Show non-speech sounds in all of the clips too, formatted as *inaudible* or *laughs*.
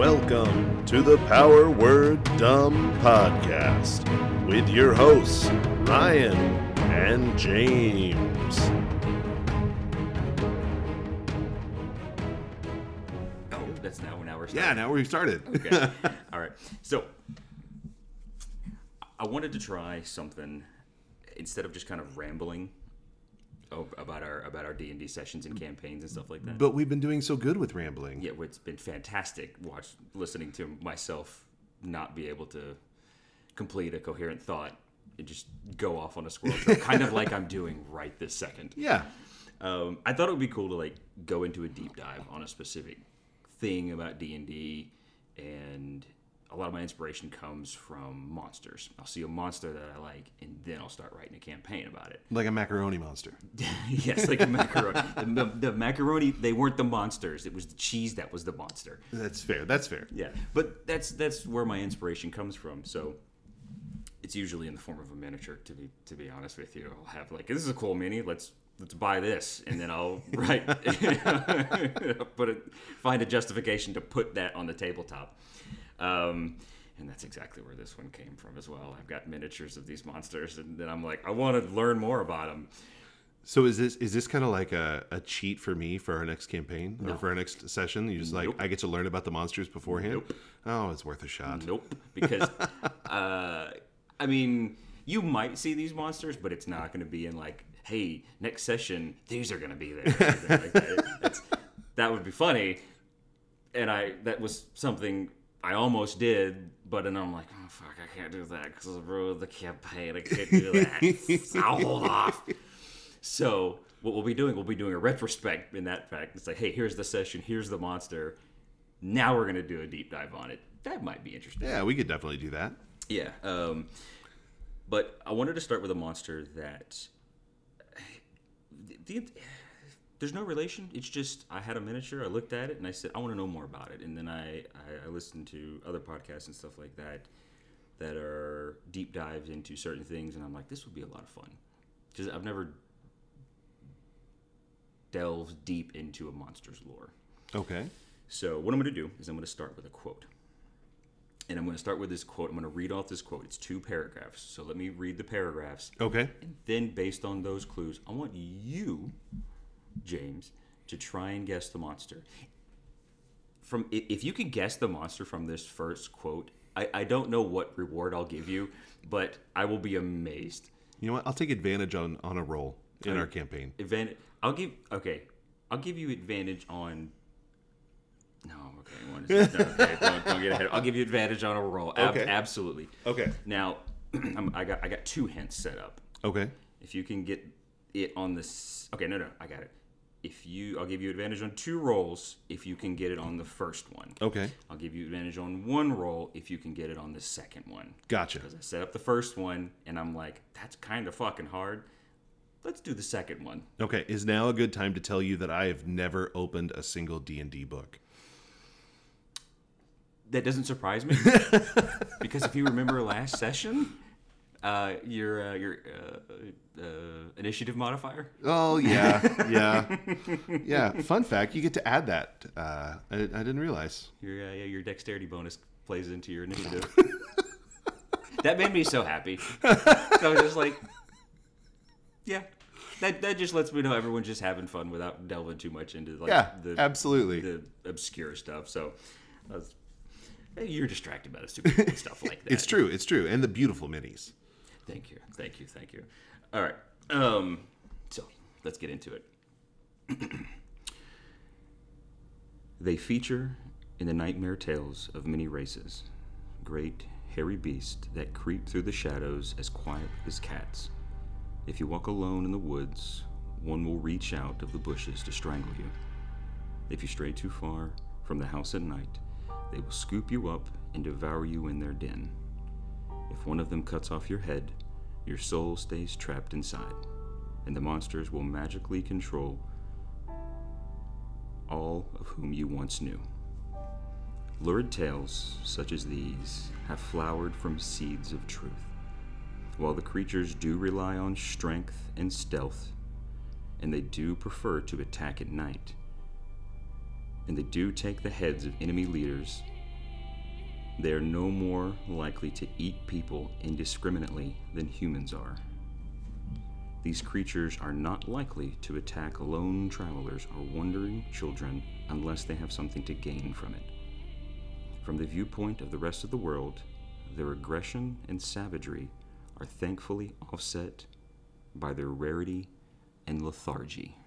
Welcome to the Power Word Dumb Podcast with your hosts, Ryan and James. Oh, that's now now we're starting. Yeah, now we've started. Okay. *laughs* All right. So I wanted to try something instead of just kind of rambling about our about our D and D sessions and campaigns and stuff like that. but we've been doing so good with rambling. yeah, it's been fantastic watch listening to myself not be able to complete a coherent thought and just go off on a squirrel trail, *laughs* kind of like I'm doing right this second. Yeah. Um, I thought it would be cool to like go into a deep dive on a specific thing about D and D, and a lot of my inspiration comes from monsters. I'll see a monster that I like, and then I'll start writing a campaign about it. Like a macaroni monster. *laughs* yes, like a macaroni. the, the, the macaroni, they weren't the monsters; it was the cheese that was the monster. That's fair. That's fair. Yeah, but that's that's where my inspiration comes from. So it's usually in the form of a miniature. To be to be honest with you, I'll have like this is a cool mini. Let's let's buy this, and then I'll *laughs* write *laughs* put it find a justification to put that on the tabletop. Um, and that's exactly where this one came from as well. I've got miniatures of these monsters, and then I'm like, I want to learn more about them. So is this is this kind of like a, a cheat for me for our next campaign or for our next session? You just like Nope. I get to learn about the monsters beforehand. Nope. Oh, it's worth a shot. Nope. Because, *laughs* uh, I mean, you might see these monsters, but it's not going to be in like, hey, next session, these are going to be there. like *laughs* that. That would be funny. And I that was something I almost did, but then I'm like, oh, fuck, I can't do that because of the campaign. I can't do that. *laughs* I'll hold off. So what we'll be doing, we'll be doing a retrospect in that fact. It's like, hey, here's the session, here's the monster. Now we're gonna do a deep dive on it. That might be interesting. Yeah, we could definitely do that. Yeah. Um, but I wanted to start with a monster that the, there's no relation. It's just I had a miniature. I looked at it and I said I want to know more about it. And then I, I I listened to other podcasts and stuff like that that are deep dives into certain things, and I'm like, this would be a lot of fun because I've never delved deep into a monster's lore. Okay. So what I'm going to do is I'm going to start with a quote. And I'm going to start with this quote. I'm going to read off this quote. It's two paragraphs. So let me read the paragraphs. Okay. And then based on those clues, I want you, James, to try and guess the monster. From if you can guess the monster from this first quote, I, I don't know what reward I'll give you, but I will be amazed. You know what? I'll take advantage on on a roll in our campaign. Advantage. I'll give. Okay, I'll give you advantage on. No, okay. One is, no, okay don't, don't get ahead. I'll give you advantage on a roll. Ab- Okay. absolutely. Okay. Now, *clears throat* I'm, I got I got two hints set up. Okay. If you can get it on this. Okay, no, no, I got it. If you, I'll give you advantage on two rolls if you can get it on the first one. Okay. I'll give you advantage on one roll if you can get it on the second one. Gotcha. Because I set up the first one and I'm like, that's kind of fucking hard. Let's do the second one. Okay. Is now a good time to tell you that I have never opened a single D and D book? That doesn't surprise me *laughs* because if you remember last session, uh, your uh, your uh, uh, initiative modifier. Oh yeah, *laughs* yeah, yeah. Fun fact: you get to add that. Uh, I, I didn't realize. Your uh, yeah, your dexterity bonus plays into your initiative. *laughs* that made me so happy. I was just like, yeah, that that just lets me know everyone's just having fun without delving too much into like Yeah, the absolutely. the obscure stuff. So was, you're distracted by the stupid *laughs* stuff like that. It's true. It's true. And the beautiful minis. Thank you, thank you, thank you. All right, um, so let's get into it. *clears throat* they feature in the nightmare tales of many races, great hairy beasts that creep through the shadows as quiet as cats. If you walk alone in the woods, one will reach out of the bushes to strangle you. If you stray too far from the house at night, they will scoop you up and devour you in their den. If one of them cuts off your head, your soul stays trapped inside, and the monsters will magically control all of whom you once knew. Lurid tales such as these have flowered from seeds of truth. While the creatures do rely on strength and stealth, and they do prefer to attack at night, and they do take the heads of enemy leaders They are no more likely to eat people indiscriminately than humans are. These creatures are not likely to attack lone travelers or wandering children unless they have something to gain from it. From the viewpoint of the rest of the world, their aggression and savagery are thankfully offset by their rarity and lethargy.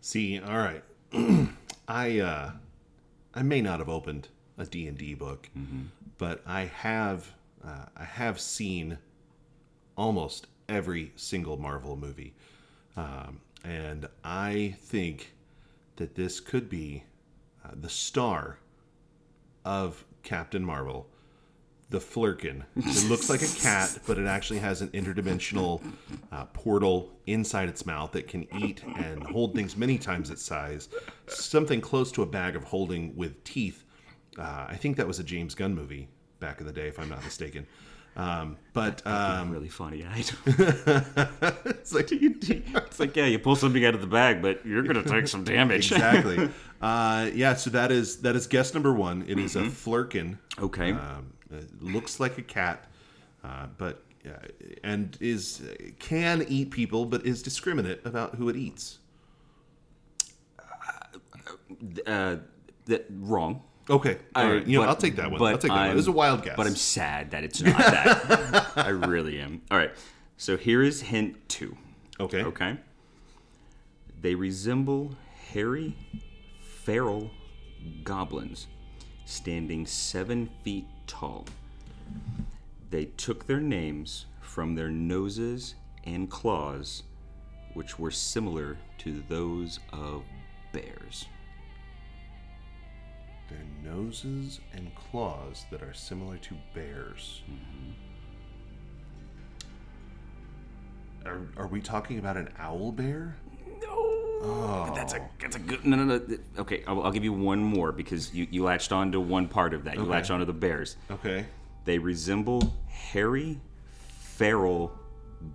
See, all right. *clears throat* I uh I may not have opened a D&D book, but I have uh, I have seen almost every single Marvel movie. Um, and I think that this could be uh, the star of Captain Marvel, the Flerken. It looks like a cat, *laughs* but it actually has an interdimensional uh, portal inside its mouth that can eat and hold things many times its size. Something close to a bag of holding with teeth. Uh, I think that was a James Gunn movie back in the day, if I'm not mistaken. Um, but um, really funny eyed. *laughs* it's like it's like, yeah, you pull something out of the bag, but you're going to take some damage. exactly. *laughs* Uh, yeah, so that is that is guess number one. It is a Flerken. Okay. Um, looks like a cat, uh, but uh, and is can eat people, but is discriminate about who it eats. uh, that, wrong. Okay, all right. You know, but- I'll take that one. I'll take that one. I'm- This is a wild guess. But I'm sad that it's not that. *laughs* I really am. All right. So here is hint two. okay. Okay. They resemble hairy, feral goblins standing seven feet tall. They took their names from their noses and claws, which were similar to those of bears. Noses and claws that are similar to bears. Are, are we talking about an owl bear? No. Oh. That's a that's a good. No, no, no. Okay, I'll, I'll give you one more because you, you latched on to one part of that. You latched onto the bears. Okay. They resemble hairy, feral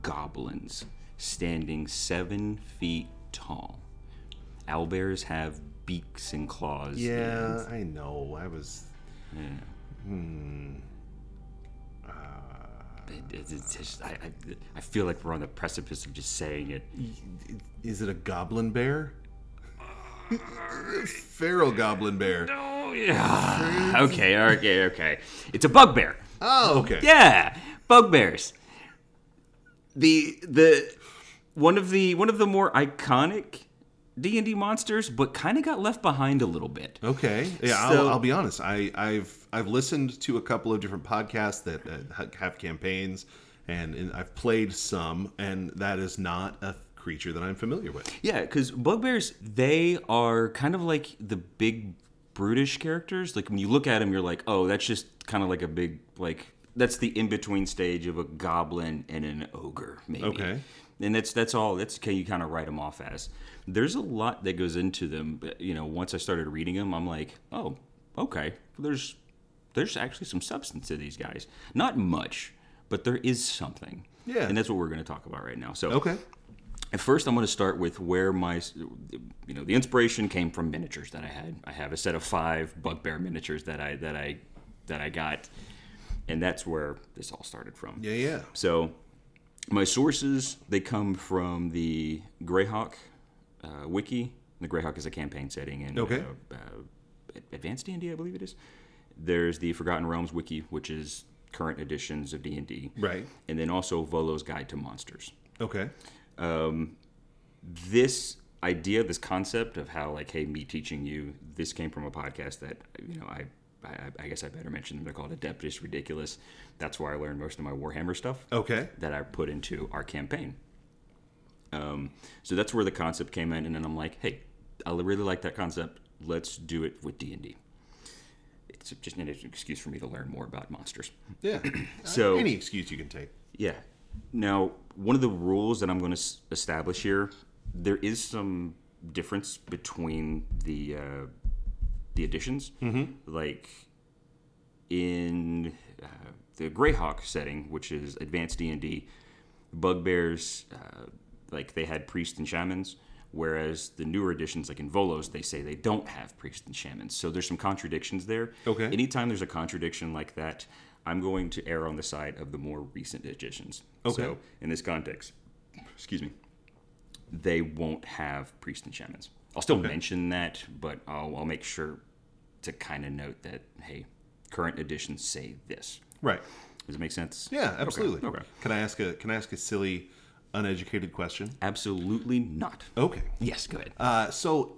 goblins standing seven feet tall. Owlbears have beaks and claws. Yeah, I know. I was. Hmm. It- it- just- I, I, I feel like we're on the precipice of just saying it. Is it a goblin bear? *laughs* Feral goblin bear. Oh, yeah. Okay, okay, okay. It's a bugbear. Oh, okay. Yeah, bugbears. The the one of the one of the more iconic D and D monsters, but kind of got left behind a little bit. Okay. Yeah, So- I'll, I'll be honest. I, I've I've listened to a couple of different podcasts that uh, have campaigns, and, and I've played some, and that is not a creature that I'm familiar with. Yeah, because bugbears they are kind of like the big brutish characters. Like when you look at them, you're like, oh, that's just kind of like a big like that's the in between stage of a goblin and an ogre, maybe. Okay. And that's that's all. That's can you kind of write them off as. There's a lot that goes into them. But, you know, once I started reading them, I'm like, oh, okay. There's there's actually some substance to these guys. Not much, but there is something. Yeah. And that's what we're going to talk about right now. So Okay. at first, I'm going to start with where my, you know, the inspiration came from miniatures that I had. I have a set of five bugbear miniatures that I that I that I got, and that's where this all started from. Yeah, yeah. So, my sources they come from the Greyhawk uh, wiki. The Greyhawk is a campaign setting in Okay. uh, uh, Advanced D&D, I believe it is. There's the Forgotten Realms wiki, which is current editions of D&D. Right. And then also Volo's Guide to Monsters Okay. Um, this idea, this concept of how like, hey, me teaching you, this came from a podcast that you know I. I, I guess I better mention them. They're called Adeptus Ridiculous. That's where I learned most of my Warhammer stuff Okay. that I put into our campaign. Um, so that's where the concept came in, and then I'm like, hey, I really like that concept. Let's do it with D and D. It's just an excuse for me to learn more about monsters. Yeah. *clears throat* So- any excuse you can take. Yeah. Now, one of the rules that I'm going to establish here, there is some difference between the uh, the editions. Mm-hmm. Like in uh, the Greyhawk setting, which is advanced D and D, bugbears, uh, like they had priests and shamans, Whereas the newer editions, like in Volos, they say they don't have priests and shamans. So there's some contradictions there. Okay. Anytime there's a contradiction like that, I'm going to err on the side of the more recent editions. Okay. So in this context, excuse me, they won't have priests and shamans. I'll still mention that, but I'll, I'll make sure to kind of note that hey, current editions say this. Right. Does it make sense? Yeah, absolutely. Okay. Can I ask a Can I ask a silly, uneducated question? Absolutely not. Okay. Yes, go ahead. Uh, so,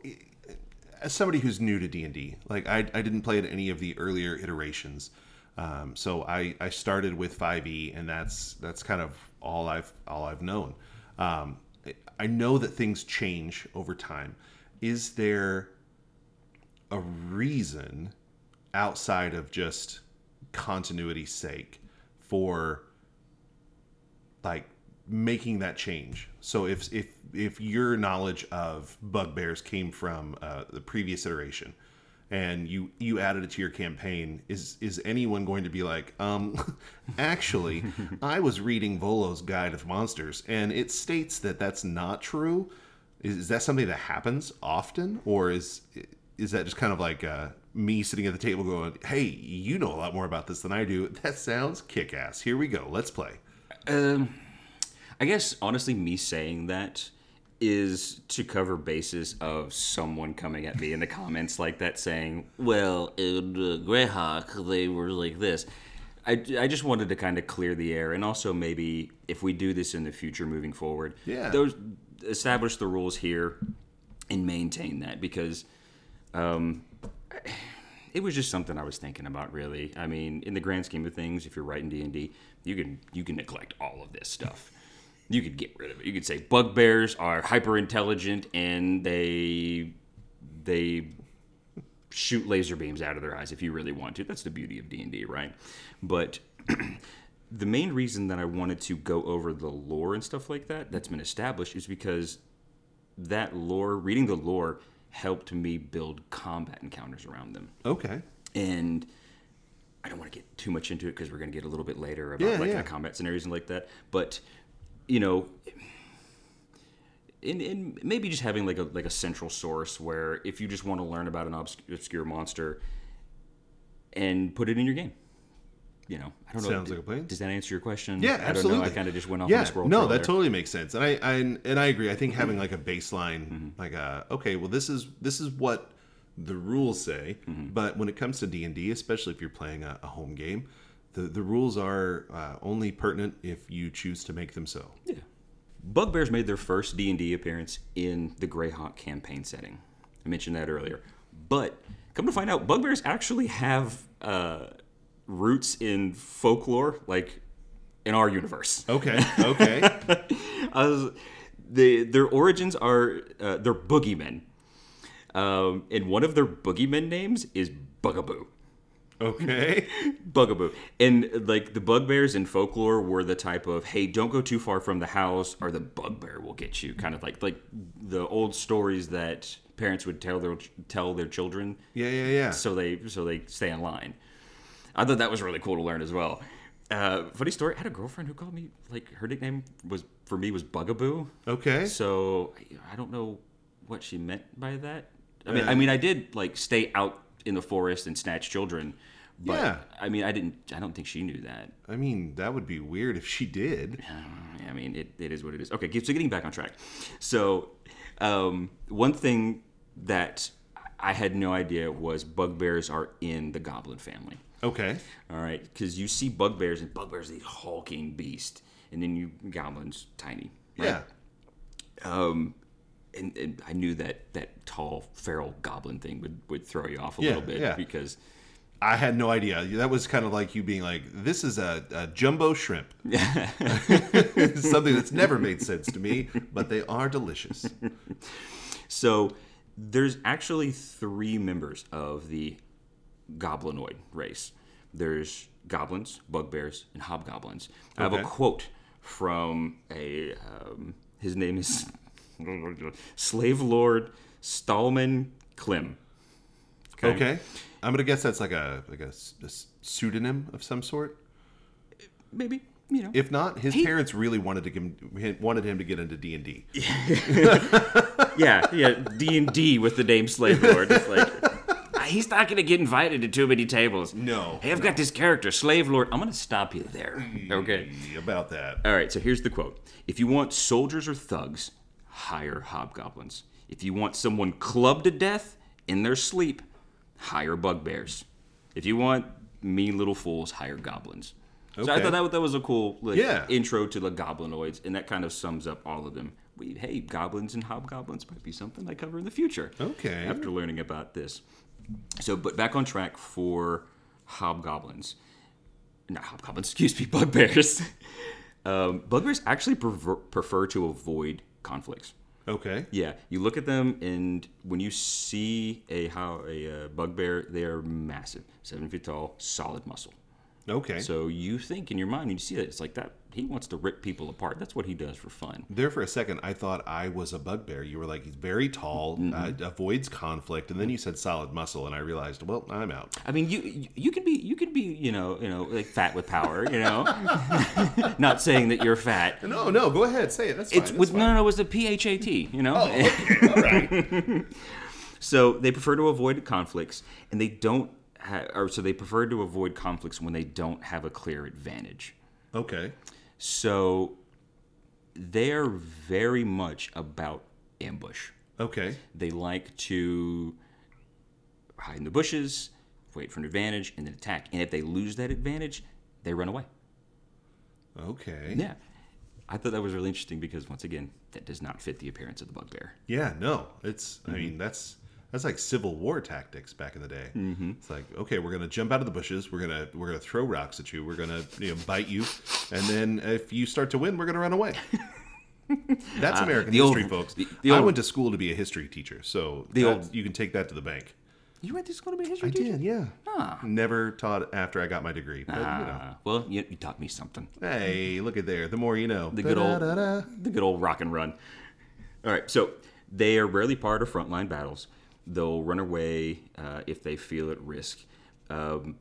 as somebody who's new to D and D, like I, I didn't play at any of the earlier iterations, um, so I, I started with 5e, and that's that's kind of all I've all I've known. Um, I know that things change over time. Is there a reason outside of just continuity's sake for like making that change. So if if if your knowledge of bugbears came from uh, the previous iteration, and you you added it to your campaign, is is anyone going to be like, um, *laughs* actually, I was reading Volo's Guide of Monsters, and it states that that's not true. Is, is that something that happens often, or is is that just kind of like uh, me sitting at the table going, "Hey, you know a lot more about this than I do. That sounds kick ass. Here we go. Let's play." Um, I guess honestly, me saying that is to cover bases of someone coming at me in the comments like that, saying, "Well, in uh, Greyhawk, they were like this." I, I just wanted to kind of clear the air, and also maybe if we do this in the future, moving forward, Yeah. those establish the rules here and maintain that because um, *sighs* it was just something I was thinking about. Really, I mean, in the grand scheme of things, if you're writing D and D, you can you can neglect all of this stuff. You could get rid of it. You could say bugbears are hyper intelligent and they they shoot laser beams out of their eyes if you really want to. That's the beauty of D and D, right? But *clears throat* the main reason that I wanted to go over the lore and stuff like that that's been established is because that lore, reading the lore, helped me build combat encounters around them. Okay. And I don't want to get too much into it because we're going to get a little bit later about Yeah, like yeah. combat scenarios and like that. But you know, in, in maybe just having like a like a central source where if you just want to learn about an obs- obscure monster and put it in your game. You know, I don't know. Sounds like a plan. Does that answer your question? Yeah, I don't absolutely. know. I kind of just went off yeah, on squirrel no, that there. totally makes sense, and I, I and I agree. I think having like a baseline, Mm-hmm. like a okay, well, this is this is what the rules say. Mm-hmm. But when it comes to D and D, especially if you're playing a, a home game, the the rules are uh, only pertinent if you choose to make them so. Yeah. Bugbears made their first D&D appearance in the Greyhawk campaign setting. I mentioned that earlier. But come to find out, bugbears actually have uh, roots in folklore, like in our universe. Okay, *laughs* okay, was, they, their origins are uh, they're boogeymen. Um, and one of their boogeymen names is Bugaboo. okay. *laughs* Bugaboo. And like the bugbears in folklore were the type of, hey, don't go too far from the house or the bugbear will get you. Kind of like like the old stories that parents would tell their tell their children Yeah, yeah, yeah. so they so they stay in line. I thought that was really cool to learn as well. Uh, funny story. I had a girlfriend who called me like her nickname was for me was Bugaboo. Okay. So I- I don't know what she meant by that. I mean, Uh, I mean, I did like stay out in the forest and snatch children, but Yeah. I mean, I didn't. I don't think she knew that. I mean, that would be weird if she did. I mean, it, it is what it is. Okay, so getting back on track. So, um, one thing that I had no idea was bugbears are in the goblin family. Okay. All right, because you see bugbears and bugbears are these hulking beast, and then you goblins tiny. right? Yeah. Um, and, and I knew that that tall feral goblin thing would, would throw you off a Yeah, little bit yeah. because I had no idea. That was kind of like you being like, "This is a, a jumbo shrimp." *laughs* *laughs* Something that's never made sense to me, but they are delicious. *laughs* so there's actually three members of the goblinoid race. There's goblins, bugbears, and hobgoblins. I have a quote from a um, his name is *laughs* Slave Lord Stalman Klim. Okay. I'm gonna guess that's like a like a, a pseudonym of some sort. Maybe you know. If not, his parents really wanted to give him, wanted him to get into D and D. *laughs* yeah, yeah, D and D with the name Slave Lord. It's like "Ah, he's not gonna get invited to too many tables. No, Hey, I've got this character, Slave Lord. I'm gonna stop you there. Okay. about that. All right. So here's the quote: If you want soldiers or thugs, hire hobgoblins. If you want someone clubbed to death in their sleep, hire bugbears. If you want mean little fools, hire goblins. Okay. So I thought that, that was a cool like, Yeah. intro to the goblinoids, and that kind of sums up all of them. We, hey, goblins and hobgoblins might be something I cover in the future. Okay. After learning about this. So, but back on track for hobgoblins. Not hobgoblins, *laughs* excuse me, bugbears. um, bugbears actually prefer, prefer to avoid conflicts. Okay. Yeah, you look at them, and when you see a how a uh, bugbear, they are massive, seven feet tall, solid muscle. Okay. So you think in your mind when you see that it's like that he wants to rip people apart. That's what he does for fun. There for a second, I thought I was a bugbear. You were like, he's very tall, Mm-hmm. uh, avoids conflict, and then you said solid muscle, and I realized, well, I'm out. I mean, you you- can be you can be you know you know like fat with power. You know, *laughs* not saying that you're fat. No, no, go ahead, say it. That's fine. It's that's with fine. no, no, no, it was the PHAT. You know. Oh, okay, all right. *laughs* So they prefer to avoid conflicts, and they don't. Ha- or so they prefer to avoid conflicts when they don't have a clear advantage. Okay. So they're very much about ambush. Okay. They like to hide in the bushes, wait for an advantage, and then attack. And if they lose that advantage, they run away. Okay. Yeah. I thought that was really interesting because once again, that does not fit the appearance of the bugbear. Yeah, no, it's. Mm-hmm. I mean, that's that's like Civil War tactics back in the day. Mm-hmm. It's like, okay, we're gonna jump out of the bushes. We're gonna we're gonna throw rocks at you. We're gonna you know bite you, and then if you start to win, we're gonna run away. *laughs* That's American Uh, the old- history, folks. the- the I old- went to school to be a history teacher, so The old- you can take that to the bank. You went to school to be a history I teacher? did, yeah. Ah. Never taught after I got my degree, but you know. Ah, well, you, you taught me something. Hey, look at there. The more you know. The good old, the good old rock and run. All right, so they are rarely part of frontline battles. They'll run away uh, if they feel at risk. Um,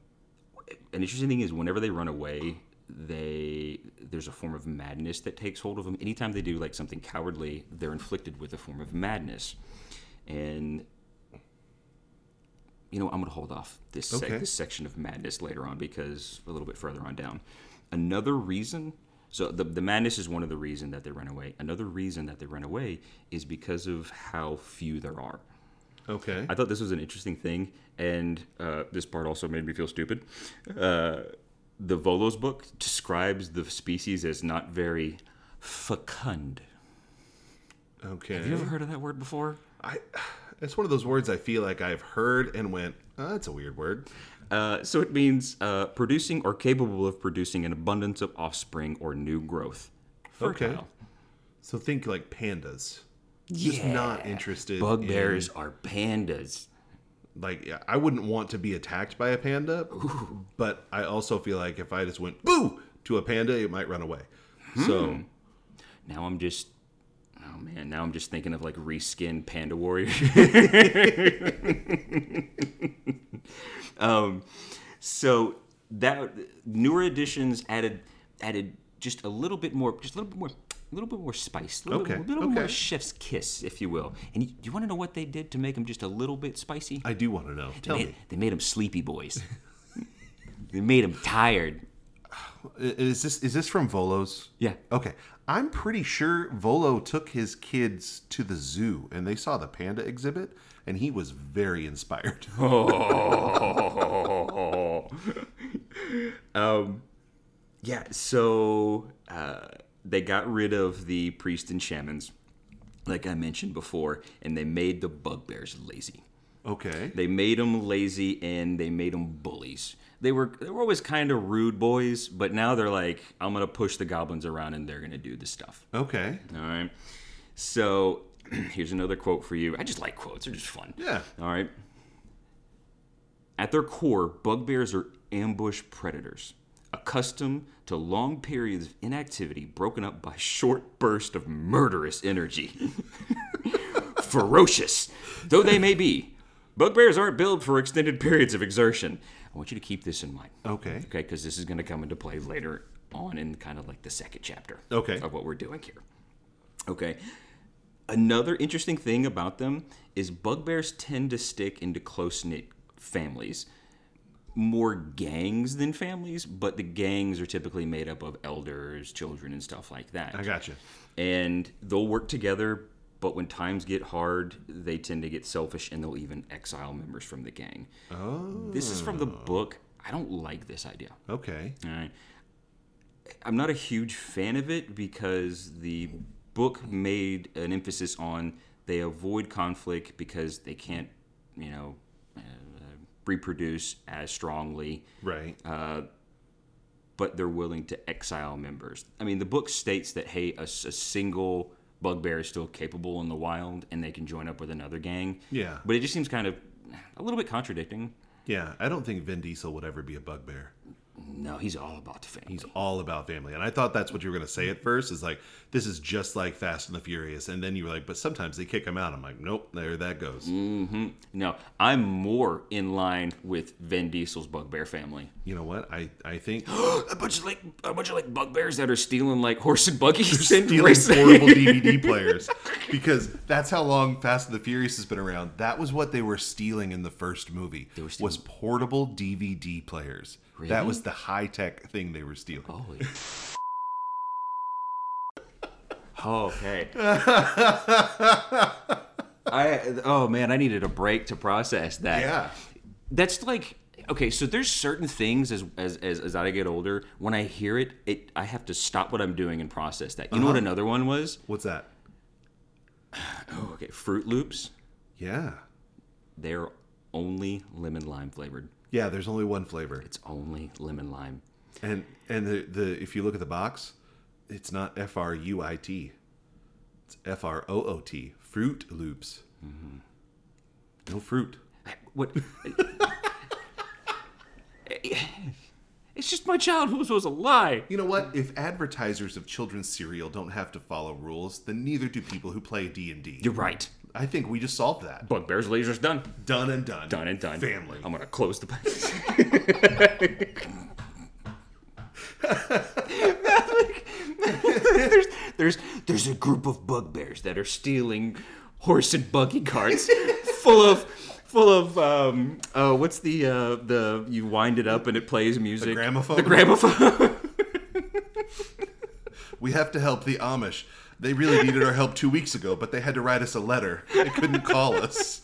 an interesting thing is whenever they run away, they there's a form of madness that takes hold of them. Anytime they do like something cowardly, they're inflicted with a form of madness, and you know I'm going to hold off this sec- this section of madness later on because a little bit further on down. Another reason. So the, the madness is one of the reason that they run away. Another reason that they run away is because of how few there are. Okay. I thought this was an interesting thing, and uh, this part also made me feel stupid. Uh, the Volos book describes the species as not very fecund. Okay. Have you ever heard of that word before? I, it's one of those words I feel like I've heard and went, oh, that's a weird word. Uh, so it means uh, producing or capable of producing an abundance of offspring or new growth. Okay. So think like pandas. Just not interested. Bugbears in- are pandas. like I wouldn't want to be attacked by a panda, but I also feel like if I just went boo to a panda, it might run away. So Now I'm just, oh man, now I'm just thinking of like reskin Panda Warrior. *laughs* um, so that newer editions added added just a little bit more, just a little bit more, a little bit more spice, a little, Okay, bit, a little bit more chef's kiss, if you will. And you, you want to know what they did to make them just a little bit spicy? I do want to know. They Tell made, me, they made them sleepy boys. *laughs* they made them tired. *sighs* Is this is this from Volos? Yeah. Okay, I'm pretty sure Volo took his kids to the zoo and they saw the panda exhibit, and he was very inspired. *laughs* *laughs* um, yeah, so uh, they got rid of the priest and shamans, like I mentioned before, and they made the bugbears lazy. Okay. They made them lazy and they made them bullies. They were they were always kind of rude boys, but now they're like, I'm gonna push the goblins around and they're gonna do the stuff. Okay. All right. So *clears throat* here's another quote for you. I just like quotes; they're just fun. Yeah. All right. At their core, bugbears are ambush predators, accustomed to long periods of inactivity broken up by short bursts of murderous energy. *laughs* Ferocious, though they may be, bugbears aren't built for extended periods of exertion. I want you to keep this in mind. Okay. Okay, because this is going to come into play later on in kind of like the second chapter Okay. of what we're doing here. Okay. Another interesting thing about them is bugbears tend to stick into close knit families. More gangs than families, but the gangs are typically made up of elders, children, and stuff like that. I gotcha. and they'll work together but when times get hard they tend to get selfish and they'll even exile members from the gang Oh, this is from the book i don't like this idea okay. all right i'm not a huge fan of it because the book made an emphasis on they avoid conflict because they can't you know uh, reproduce as strongly Right. Uh, but they're willing to exile members. I mean, the book states that hey, a single bugbear is still capable in the wild, and they can join up with another gang. Yeah. But it just seems kind of a little bit contradicting. yeah, I don't think Vin Diesel would ever be a bugbear. No, he's all about the family. He's all about family. And I thought that's what you were going to say at first is like, this is just like Fast and the Furious. And then you were like, but sometimes they kick him out. I'm like, nope, there that goes. Mm-hmm. no, I'm more in line with Vin Diesel's bugbear family. You know what? I, I think *gasps* a bunch of like a bunch of like bugbears that are stealing like horse and buggies and stealing racing. portable DVD players because that's how long Fast and the Furious has been around. That was what they were stealing in the first movie were was portable DVD players. That was the high tech thing they were stealing. Holy. *laughs* Oh, okay. *laughs* I oh man, I needed a break to process that. Yeah. That's like okay, so there's certain things as as as, as I get older, when I hear it, it I have to stop what I'm doing and process that. You know what uh-huh. another one was? What's that? *sighs* Oh, okay, Froot Loops. Yeah. They're only lemon lime flavored. Yeah, there's only one flavor. It's only lemon lime. And and the, the if you look at the box, it's not F R U I T. It's F R O O T. Froot Loops. Mm-hmm. No fruit. What? *laughs* it's just my childhood was a lie. You know what? If advertisers of children's cereal don't have to follow rules, then neither do people who play D and D. You're right. I think we just solved that. Bugbears lasers done. Done and done. Done and done. Family. I'm gonna close the. *laughs* there's, there's there's a group of bugbears that are stealing horse and buggy carts *laughs* full of full of um uh what's the uh the you wind it up and it plays music The gramophone? the gramophone *laughs* We have to help the Amish. They really needed our help two weeks ago, but they had to write us a letter. They couldn't call us.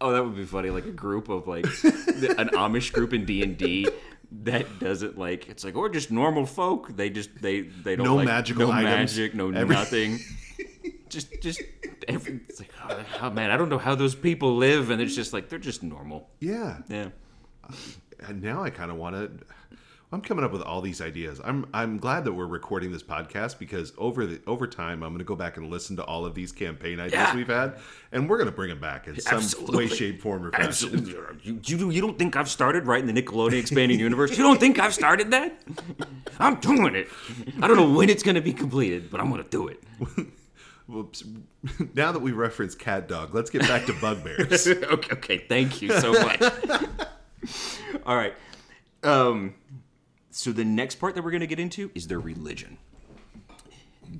Oh, that would be funny. Like a group of like *laughs* an Amish group in D and D that doesn't like. It's like or just normal folk. They just they they don't No like, magical no items. magic, no Every- nothing. *laughs* just just every, it's like oh, oh, man, I don't know how those people live, and it's just like they're just normal. Yeah. Yeah. Uh, and now I kind of want to. I'm coming up with all these ideas. I'm I'm glad that we're recording this podcast because over the over time I'm going to go back and listen to all of these campaign ideas Yeah. we've had, and we're going to bring them back in some Absolutely. way, shape, form, or fashion. Absolutely. You, you, you don't think I've started writing the Nickelodeon expanding universe? You don't think I've started that? I'm doing it. I don't know when it's going to be completed, but I'm going to do it. *laughs* Whoops. Now that we reference CatDog, let's get back to bugbears. *laughs* okay, okay, thank you so much. *laughs* All right. Um, so the next part that we're going to get into is their religion.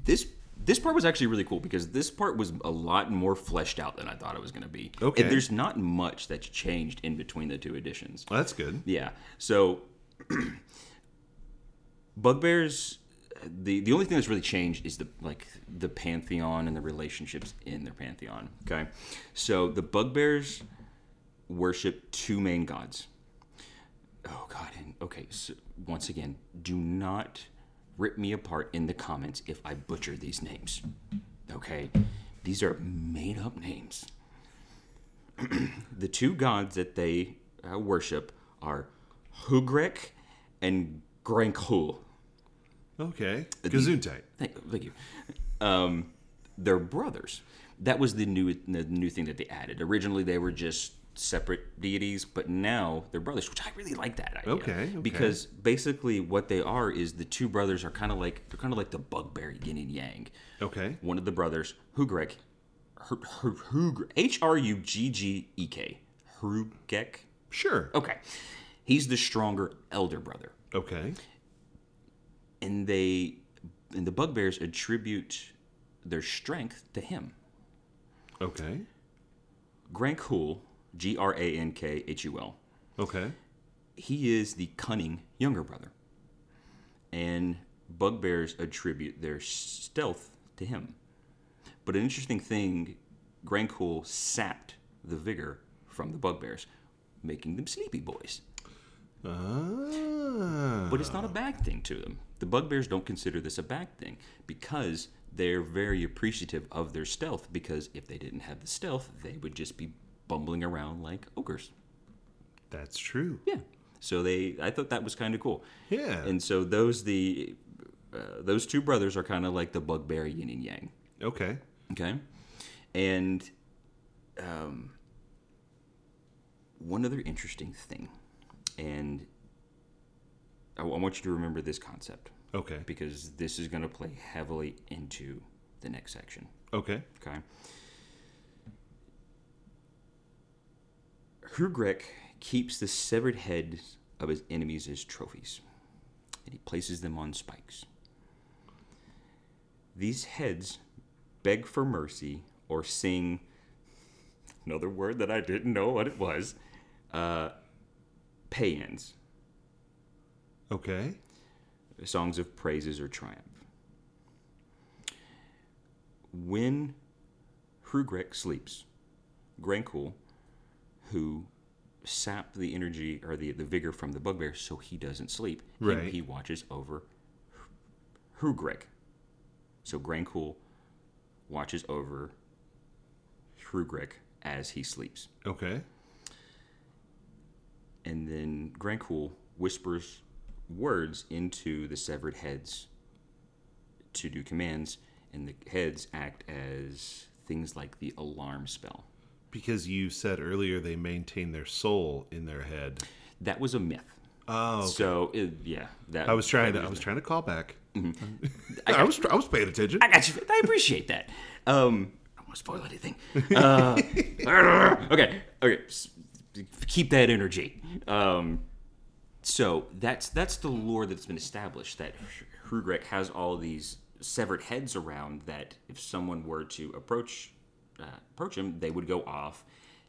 This this part was actually really cool because this part was a lot more fleshed out than I thought it was going to be. Okay. And there's not much that's changed in between the two editions. well, that's good. Yeah. So *clears throat* bugbears the the only thing that's really changed is the like the pantheon and the relationships in their pantheon. Okay. So the bugbears worship two main gods. Oh god, and okay, so once again, do not rip me apart in the comments if I butcher these names. Okay? These are made up names. *clears throat* the two gods that they uh, worship are Hugrek and Grankhul. Okay. Gesundheit. Thank, thank you. Um, they're brothers. That was the new the new thing that they added. Originally, they were just separate deities, but now they're brothers, which I really like that idea. Okay, okay. Because basically, what they are is the two brothers are kind of like they're kind of like the bugbear yin and yang. Okay. One of the brothers, Hugrek, Hu- Hu- H R U G G E K, Hruggek. Sure. Okay, he's the stronger elder brother Okay. and they and the bugbears attribute their strength to him. Okay. Grankhul, G R A N K H U L. Okay. He is the cunning younger brother. And bugbears attribute their stealth to him. But an interesting thing, Grankhul sapped the vigor from the bugbears, making them sleepy boys. Ah. But it's not a bad thing to them. The bugbears don't consider this a bad thing because they're very appreciative of their stealth because if they didn't have the stealth, they would just be bumbling around like ogres. That's true. Yeah. So they, I thought that was kind of cool. Yeah. And so those the, uh, those two brothers are kind of like the bugbear yin and yang. Okay. Okay. And um, one other interesting thing, and I, I want you to remember this concept Okay. because this is going to play heavily into the next section. Okay. Okay. Hrugrek keeps the severed heads of his enemies as trophies, and he places them on spikes. These heads beg for mercy or sing another word that I didn't know what it was uh, paeans, Okay. songs of praises or triumph. When Hrugrek sleeps, Grankhul, who sapped the energy or the, the vigor from the bugbear so he doesn't sleep, he- Right. he, watches over Hrugrek. So Grankhul watches over Hrugrek as he sleeps. Okay. and then Grankhul whispers words into the severed heads to do commands, and the heads act as things like the alarm spell. Because you said earlier they maintain their soul in their head. That was a myth. Oh. okay. So it, yeah, that I was trying to. I was trying to call back. Mm-hmm. *laughs* I, was. I was paying attention. I got you. I appreciate that. Um, I don't want to spoil anything. Uh, *laughs* okay, okay. Keep that energy. Um, so that's that's the lore that's been established that Hrugrek has all these severed heads around. That if someone were to approach uh, approach him, they would go off,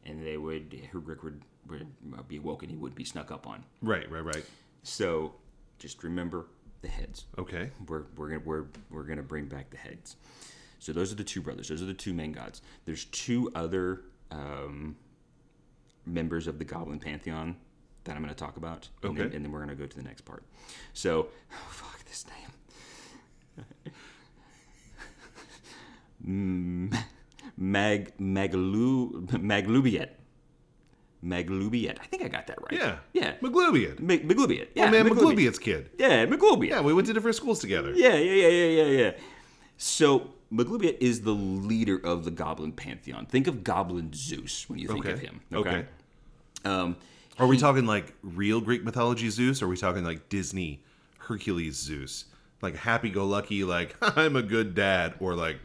and they would Hrugrek would, would be awoken. He would be snuck up on. Right. Right. Right. So just remember the heads Okay. we're we're gonna we're, we're gonna bring back the heads. So those are the two brothers. Those are the two main gods. There's two other um, members of the Goblin pantheon that I'm gonna talk about, and, then, Okay. and then we're gonna go to the next part. So, oh, *laughs* fuck this name. *laughs* Mm, Mag Maglu Maglubiyet. Maglubiyet. I think I got that right. Yeah. Yeah. McGlubian. Mag- Maglubiyet. Yeah. oh man, Maglubiyet. McGlubian's kid. Yeah, Maglubiyet. Yeah, we went to different schools together. Yeah, yeah, yeah, yeah, yeah, yeah. So Maglubiyet is the leader of the Goblin pantheon. Think of Goblin Zeus when you think Okay. of him. Okay. Um, Are we talking like real Greek mythology Zeus? Or are we talking like Disney Hercules Zeus? Like happy-go-lucky, like *laughs* I'm a good dad, or like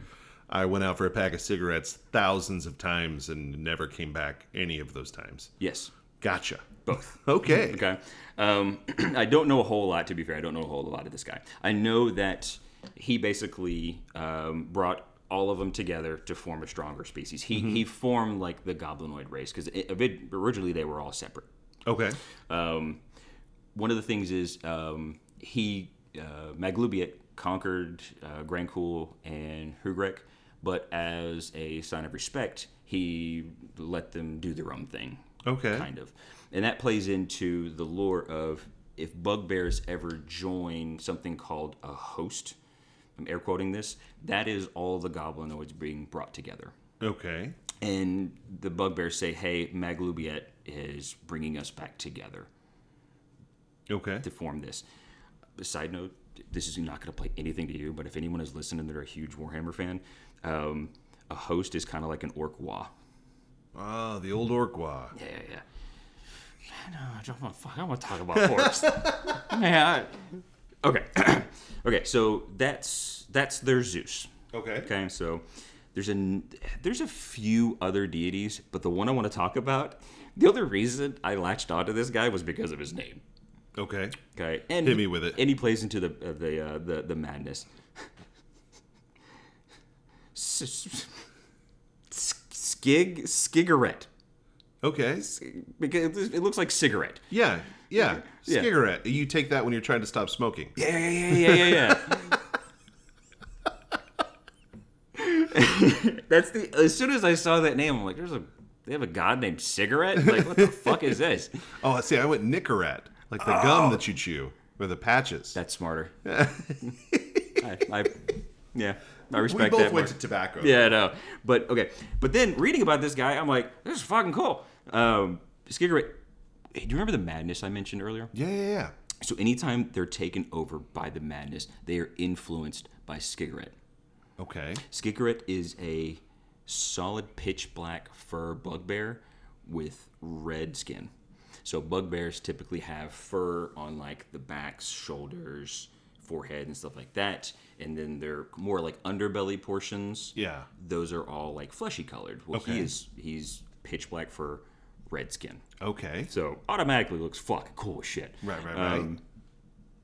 I went out for a pack of cigarettes thousands of times and never came back any of those times. yes, Gotcha. both. *laughs* Okay. *laughs* Okay. Um, *clears throat* I don't know a whole lot, to be fair. I don't know a whole lot of this guy. I know that he basically um, brought all of them together to form a stronger species. He, he formed like the goblinoid race because originally they were all separate. Okay. Um, one of the things is um, he uh, Maglubiyet conquered uh, Grankhul and Hrugrek, but as a sign of respect, he let them do their own thing. Okay. kind of, and that plays into the lore of if bugbears ever join something called a host. I'm air quoting this. That is all the goblinoids being brought together Okay. and the bugbears say, "Hey, Maglubiyet is bringing us back together Okay. to form this." Side note: This is not going to play anything to you, but if anyone is listening, they're a huge Warhammer fan. Um, a host is kind of like an orc wa. Ah, the old Orqua. Yeah, yeah, yeah. No, I don't want. Fuck, I want to talk about orcs. *laughs* yeah. I- Okay. *clears throat* okay. So that's that's their Zeus. Okay. Okay, so there's a there's a few other deities, but the one I want to talk about, the other reason I latched onto this guy was because of his name. Okay. Okay, and Hit me with it. And he plays into the uh, the uh, the the madness. Skig cigarette Okay. because it looks like cigarette. Yeah. Yeah. *laughs* Yeah. Cigarette. You take that when you're trying to stop smoking. Yeah, yeah, yeah, yeah, yeah, yeah. *laughs* *laughs* That's the. As soon as I saw that name, I'm like, "There's a. They have a god named Cigarette. Like, what the fuck is this? Oh, see, I went Nicorette, like the gum that you chew or the patches. That's smarter. I, I, yeah, I respect that. we both that. went more. to tobacco. Yeah, no. But okay. But then reading about this guy, I'm like, this is fucking cool. Um. Hey, do you remember the madness I mentioned earlier? Yeah, yeah, yeah. So anytime they're taken over by the madness, they are influenced by Cigarette. Okay. Skiggaret is a solid pitch black fur bugbear with red skin. So bugbears typically have fur on like the backs, shoulders, forehead, and stuff like that. And then they're more like underbelly portions. Yeah. Those are all like fleshy colored. Well, Okay. he is he's pitch black for red skin. Okay. So automatically looks fucking cool as shit. Right, right, right. Um,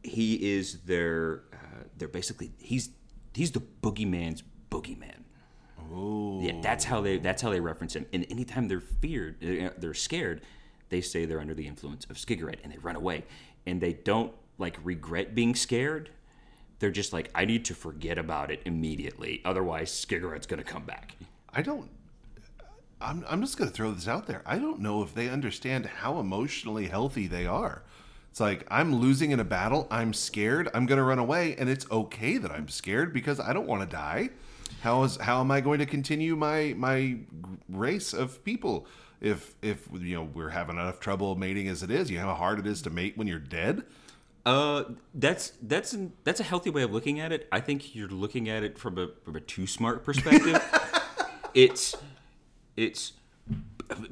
he is their uh, they're basically he's he's the boogeyman's boogeyman. oh. Yeah, that's how they that's how they reference him. And anytime they're feared, uh, they're scared, they say they're under the influence of Skiggaret and they run away. And they don't like regret being scared. They're just like, I need to forget about it immediately, otherwise Skiggaret's gonna come back. I don't. I'm, I'm just going to throw this out there. I don't know if they understand how emotionally healthy they are. It's like, I'm losing in a battle. I'm scared. I'm going to run away. And it's okay that I'm scared because I don't want to die. How is how am I going to continue my my race of people if if you know we're having enough trouble mating as it is? You know how hard it is to mate when you're dead. Uh, that's that's an, that's a healthy way of looking at it. I think you're looking at it from a from a too smart perspective. *laughs* it's it's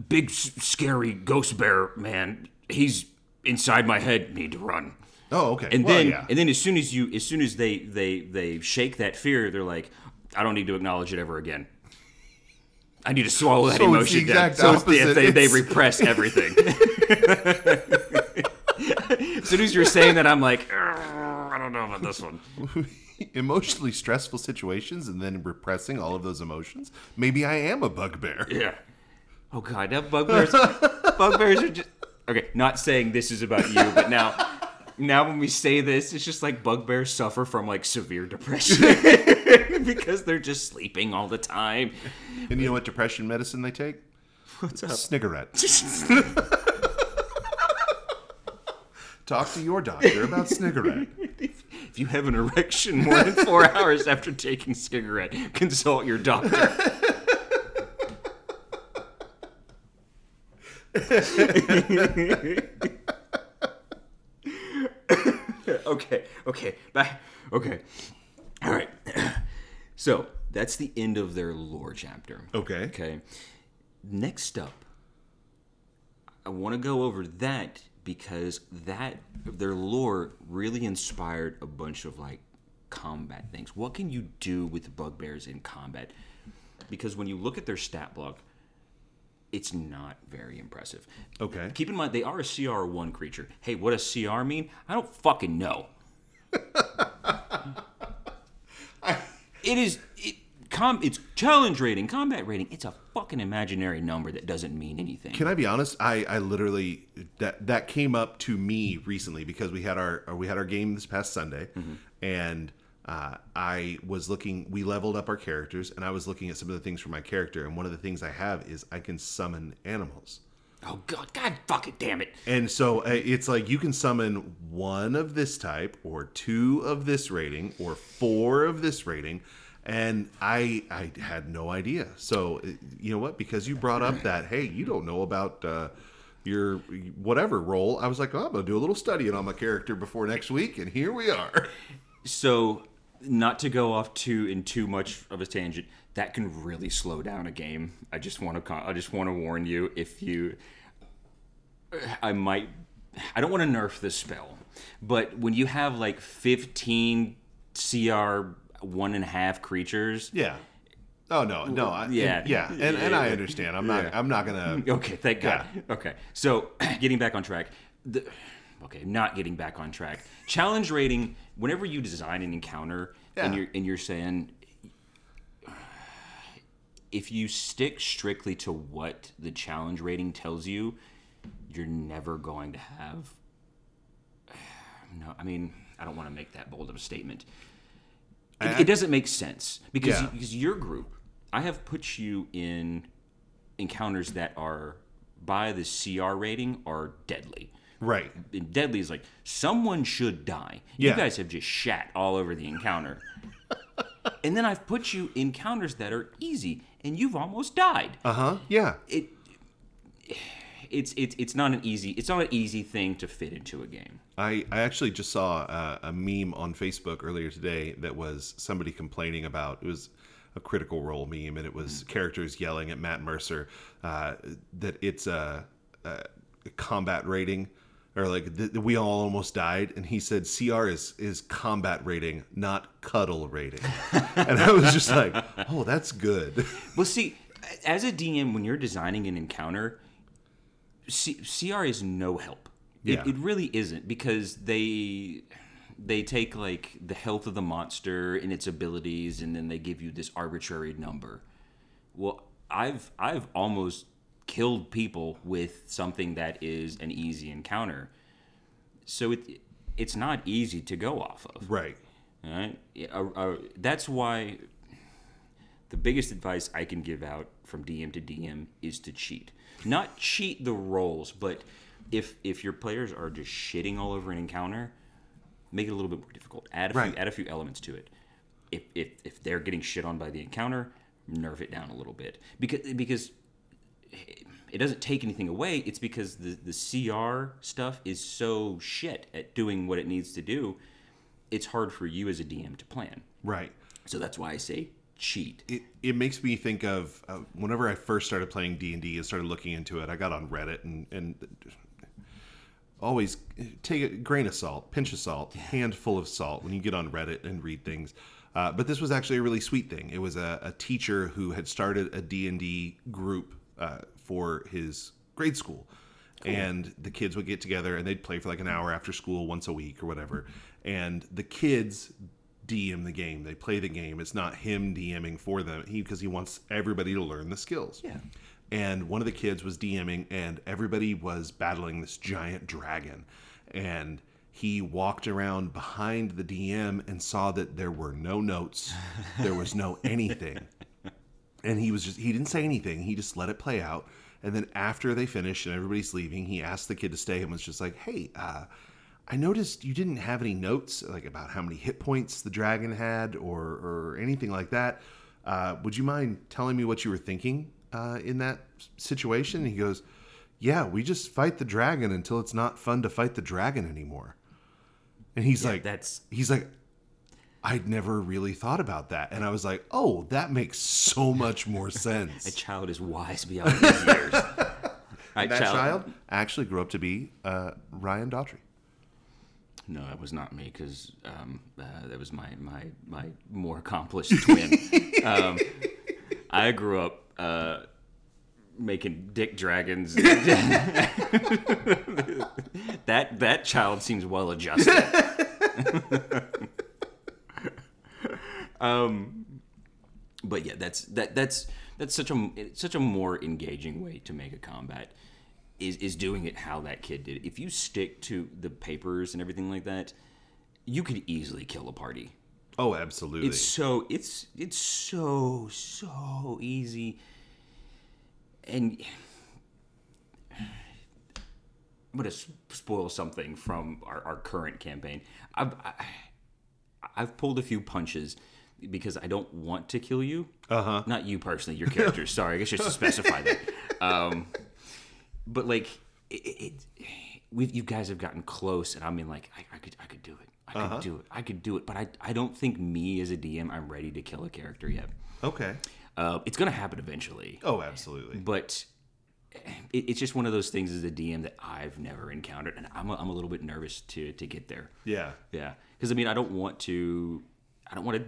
big scary ghost bear man. He's inside my head. Need to run. Oh, okay. And Well, then yeah. and then as soon as you as soon as they they they shake that fear, they're like, I don't need to acknowledge it ever again. I need to swallow that So it's the emotion down. exact So it's the- they, they repress everything. *laughs* *laughs* as soon as you're saying that, I'm like, I don't know about this one. *laughs* emotionally stressful situations and then repressing all of those emotions. Maybe I am a bugbear. Yeah. Oh god, now bugbears. *laughs* bugbears are just okay. Not saying this is about you, but now, now when we say this, it's just like bugbears suffer from like severe depression *laughs* because they're just sleeping all the time. And you know what depression medicine they take? What's up? Snickerette. Talk to your doctor about Snickerette. *laughs* If you have an erection more than four *laughs* hours after taking cigarette, consult your doctor. *laughs* okay, okay, bye. Okay, all right. *clears throat* So that's the end of their lore chapter. Okay. Okay. Next up, I want to go over that because that their lore really inspired a bunch of like combat things. What can you do with bugbears in combat? Because when you look at their stat block, it's not very impressive. Okay. Keep in mind they are a CR1 creature. Hey, what does CR mean? I don't fucking know. *laughs* it is it com it's challenge rating, combat rating. It's a fucking imaginary number that doesn't mean anything. Can I be honest? I, I literally that that came up to me recently because we had our we had our game this past Sunday, and uh, I was looking. We leveled up our characters, and I was looking at some of the things for my character. And one of the things I have is I can summon animals. oh god, god fucking damn it. And so uh, it's like you can summon one of this type, or two of this rating, or four of this rating. And I I had no idea. So you know what? Because you brought up that hey, you don't know about uh, your whatever role. I was like, oh, I'm gonna do a little studying on my character before next week, and here we are. So, not to go off too in too much of a tangent, that can really slow down a game. I just want to I just want to warn you if you I might I don't want to nerf this spell, but when you have like 15 CR one and a half creatures, Yeah. Oh no, no. I, Yeah. yeah, and, and I understand. I'm not. I'm not gonna. *laughs* Okay, thank God. Okay, so *clears throat* getting back on track. The, okay, not getting back on track. Challenge rating. Whenever you design an encounter and you're and you're saying, if you stick strictly to what the challenge rating tells you, you're never going to have. *sighs* No, I mean, I don't want to make that bold of a statement. It, it doesn't make sense because Yeah. because your group, I have put you in encounters that are by the CR rating are deadly. Right. And deadly is like someone should die. Yeah. You guys have just shat all over the encounter. *laughs* and then I've put you in encounters that are easy, and you've almost died. Uh huh. Yeah. It it's it's it's not an easy it's not an easy thing to fit into a game. I, I actually just saw a, a meme on Facebook earlier today that was somebody complaining about it was a critical role meme and it was characters yelling at Matt Mercer uh, that it's a, a combat rating or like th- we all almost died and he said CR is is combat rating not cuddle rating. *laughs* And I was just like oh that's good. Well, see, as a DM, when you're designing an encounter, C- CR is no help. Yeah. It, it really isn't because they they take like the health of the monster and its abilities, and then they give you this arbitrary number. Well, I've I've almost killed people with something that is an easy encounter, so it it's not easy to go off of. right All right. Uh, uh, that's why the biggest advice I can give out from DM to DM is to cheat. Not cheat the rolls, but if if your players are just shitting all over an encounter, make it a little bit more difficult. Add a Right. few add a few elements to it. If if if they're getting shit on by the encounter, nerf it down a little bit because because it doesn't take anything away. It's because the the CR stuff is so shit at doing what it needs to do. It's hard for you as a DM to plan. right So that's why I say cheat. it, it makes me think of uh, whenever I first started playing D and D and started looking into it. I got on Reddit and and always take a grain of salt, pinch of salt, handful of salt when you get on Reddit and read things. Uh, but this was actually a really sweet thing. It was a, a teacher who had started a D and D group uh, for his grade school. And the kids would get together and they'd play for like an hour after school once a week or whatever. And the kids DM the game. They play the game. It's not him DMing for them. He because he wants everybody to learn the skills. Yeah. And one of the kids was DMing, and everybody was battling this giant dragon. And he walked around behind the DM and saw that there were no notes, *laughs* there was no anything. And he was just, he didn't say anything. He just let it play out. And then after they finished and everybody's leaving, he asked the kid to stay and was just like, hey, uh, I noticed you didn't have any notes like about how many hit points the dragon had or or anything like that. Uh, would you mind telling me what you were thinking uh, in that situation? And he goes, Yeah, we just fight the dragon until it's not fun to fight the dragon anymore. And he's like, that's- he's like, I'd never really thought about that, and I was like, Oh, that makes so *laughs* much more sense. A child is wise beyond his years. *laughs* Right, that child actually grew up to be uh, Ryan Daughtry. No, that was not me because um, uh, that was my my my more accomplished *laughs* twin. um, I grew up uh, making dick dragons. *laughs* that that child seems well adjusted. *laughs* um, but yeah, that's that that's that's such a such a more engaging way to make a combat is is doing it how that kid did. it. If you stick to the papers and everything like that, you could easily kill a party. Oh, absolutely. It's so it's it's so so easy, and *sighs* I'm gonna spoil something from our, our current campaign. I've I, I've pulled a few punches because I don't want to kill you. Uh huh. Not you personally, your character. *laughs* Sorry, I guess just to specify that. Um, but like it, it, we you guys have gotten close, and I mean like I, I could I could do it. I could do it. I could do it. But I I don't think me as a DM I'm ready to kill a character yet. okay. Uh, it's gonna happen eventually, Oh, absolutely. but it, it's just one of those things as a DM that I've never encountered, and I'm a, I'm a little bit nervous to to get there. Yeah. Yeah, because I mean, I don't want to, I don't want to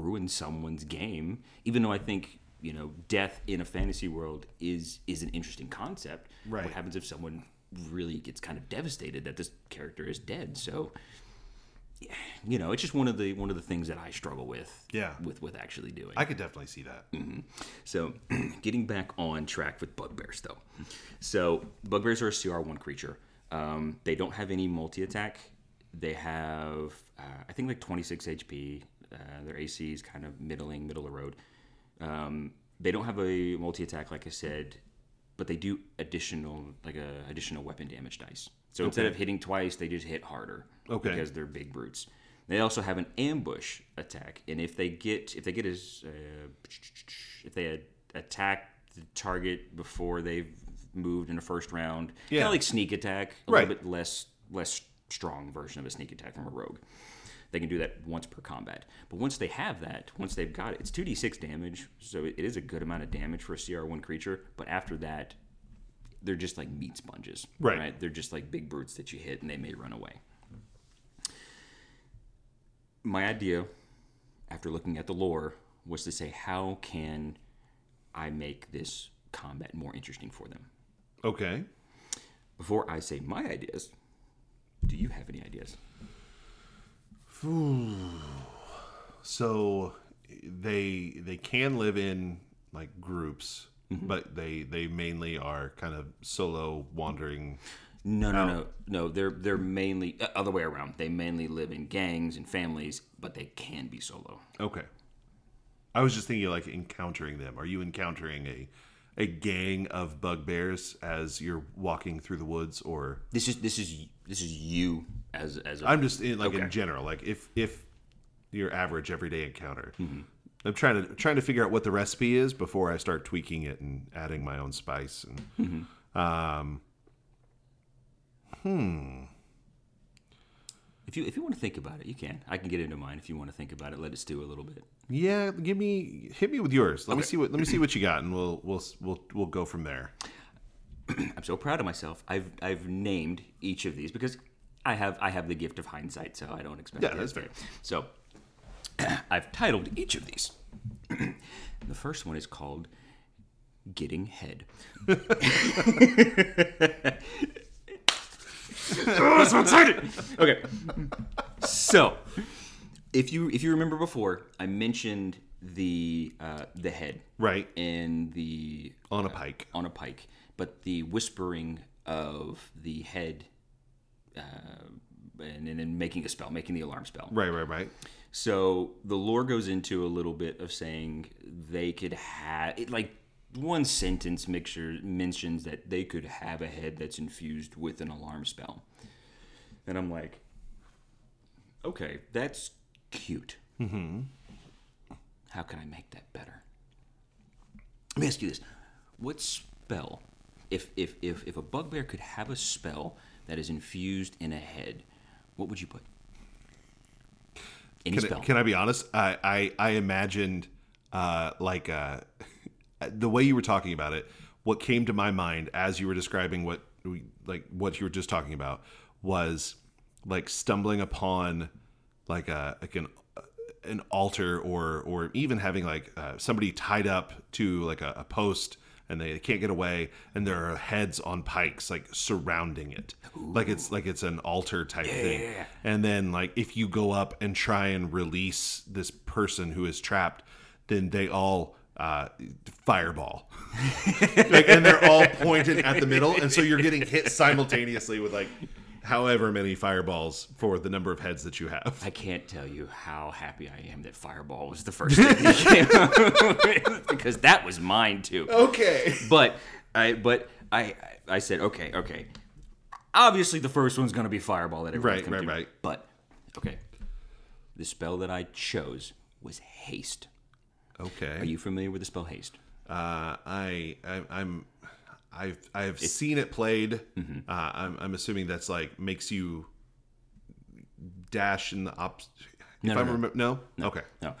ruin someone's game, even though I think you know, death in a fantasy world is is an interesting concept. Right. What happens if someone really gets kind of devastated that this character is dead? So, you know, it's just one of the one of the things that I struggle with. Yeah. With with actually doing. I could definitely see that. So, *clears throat* getting back on track with bugbears, though. So, bugbears are a CR1 creature. Um, they don't have any multi attack. They have, uh, I think, like 26 HP. Uh, their AC is kind of middling, middle of the road. Um, they don't have a multi attack, like I said, but they do additional, like a additional weapon damage dice. So instead of hitting twice, they just hit harder. Okay. Because they're big brutes. They also have an ambush attack, and if they get if they get as uh, if they attack the target before they've moved in the first round, kind Yeah. of like sneak attack, a Right. little bit less less strong version of a sneak attack from a rogue. They can do that once per combat. But once they have that, once they've got it, it's 2d6 damage, so it is a good amount of damage for a CR1 creature. But after that, they're just like meat sponges. Right. They're just like big brutes that you hit and they may run away. My idea, after looking at the lore, was to say, how can I make this combat more interesting for them? Okay. Before I say my ideas, do you have any ideas? So they they can live in like groups, but they they mainly are kind of solo wandering. No, no, no, no. They're they're mainly uh, other way around. They mainly live in gangs and families, but they can be solo. Okay. I was just thinking like encountering them. Are you encountering a a gang of bugbears as you're walking through the woods or This is this is this is you as as a I'm just in like Okay. in general, like if if your average everyday encounter. Mm-hmm. I'm trying to trying to figure out what the recipe is before I start tweaking it and adding my own spice and Mm-hmm. um If you if you want to think about it, you can. I can get into mine if you want to think about it. Let it stew a little bit. yeah, give me hit me with yours. Let me see what let me see what you got and we'll we'll we'll we'll go from there. *clears throat* I'm so proud of myself. I've I've named each of these because I have I have the gift of hindsight, so I don't expect. Yeah, that's fair. So *clears throat* I've titled each of these. *clears throat* the first one is called "Getting Head." *laughs* *laughs* *laughs* oh, so excited. Okay, so if you if you remember before, I mentioned the uh, the head Right. and the On a pike. on a pike, but the whispering of the head, uh, and, and then making a spell, making the alarm spell. Right, right, right. So the lore goes into a little bit of saying they could have it like one sentence mixture mentions that they could have a head that's infused with an alarm spell. And I'm like, okay, that's cute. Mm-hmm. How can I make that better? Let me ask you this: What spell, if if if if a bugbear could have a spell that is infused in a head, what would you put? Any Can, spell. I, can I be honest? I I, I imagined uh, like uh, *laughs* the way you were talking about it. What came to my mind as you were describing what we, like what you were just talking about was like stumbling upon like a like an an altar or or even having like uh, somebody tied up to like a, a post and they can't get away and there are heads on pikes like surrounding it. Like it's like it's an altar type thing. and then like if you go up and try and release this person who is trapped then they all uh, fireball. *laughs* Like, and they're all pointed at the middle and so you're getting hit simultaneously with like however many fireballs for the number of heads that you have I can't tell you how happy I am that Fireball was the first thing *laughs* that came because that was mine too. okay But I but I I said okay okay. Obviously, the first one's gonna be Fireball that everyone Right, right, to. right. But okay, the spell that I chose was Haste. okay Are you familiar with the spell Haste? Uh, I, I I'm I've I've seen it played. Mm-hmm. Uh, I'm I'm assuming that's like makes you dash in the op. No, if no, I no. remember, no? okay, No.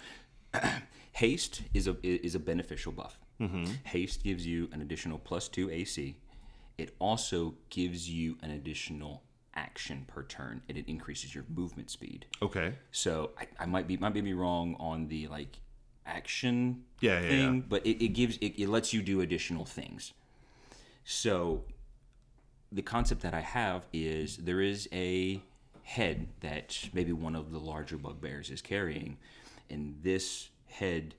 *clears throat* Haste is a is a beneficial buff. Mm-hmm. Haste gives you an additional plus two AC. It also gives you an additional action per turn, and it increases your movement speed. okay, So I, I might be might be wrong on the like action Yeah, yeah, thing, yeah. but it, it gives it, it lets you do additional things. So the concept that I have is there is a head that maybe one of the larger bugbears is carrying, and this head,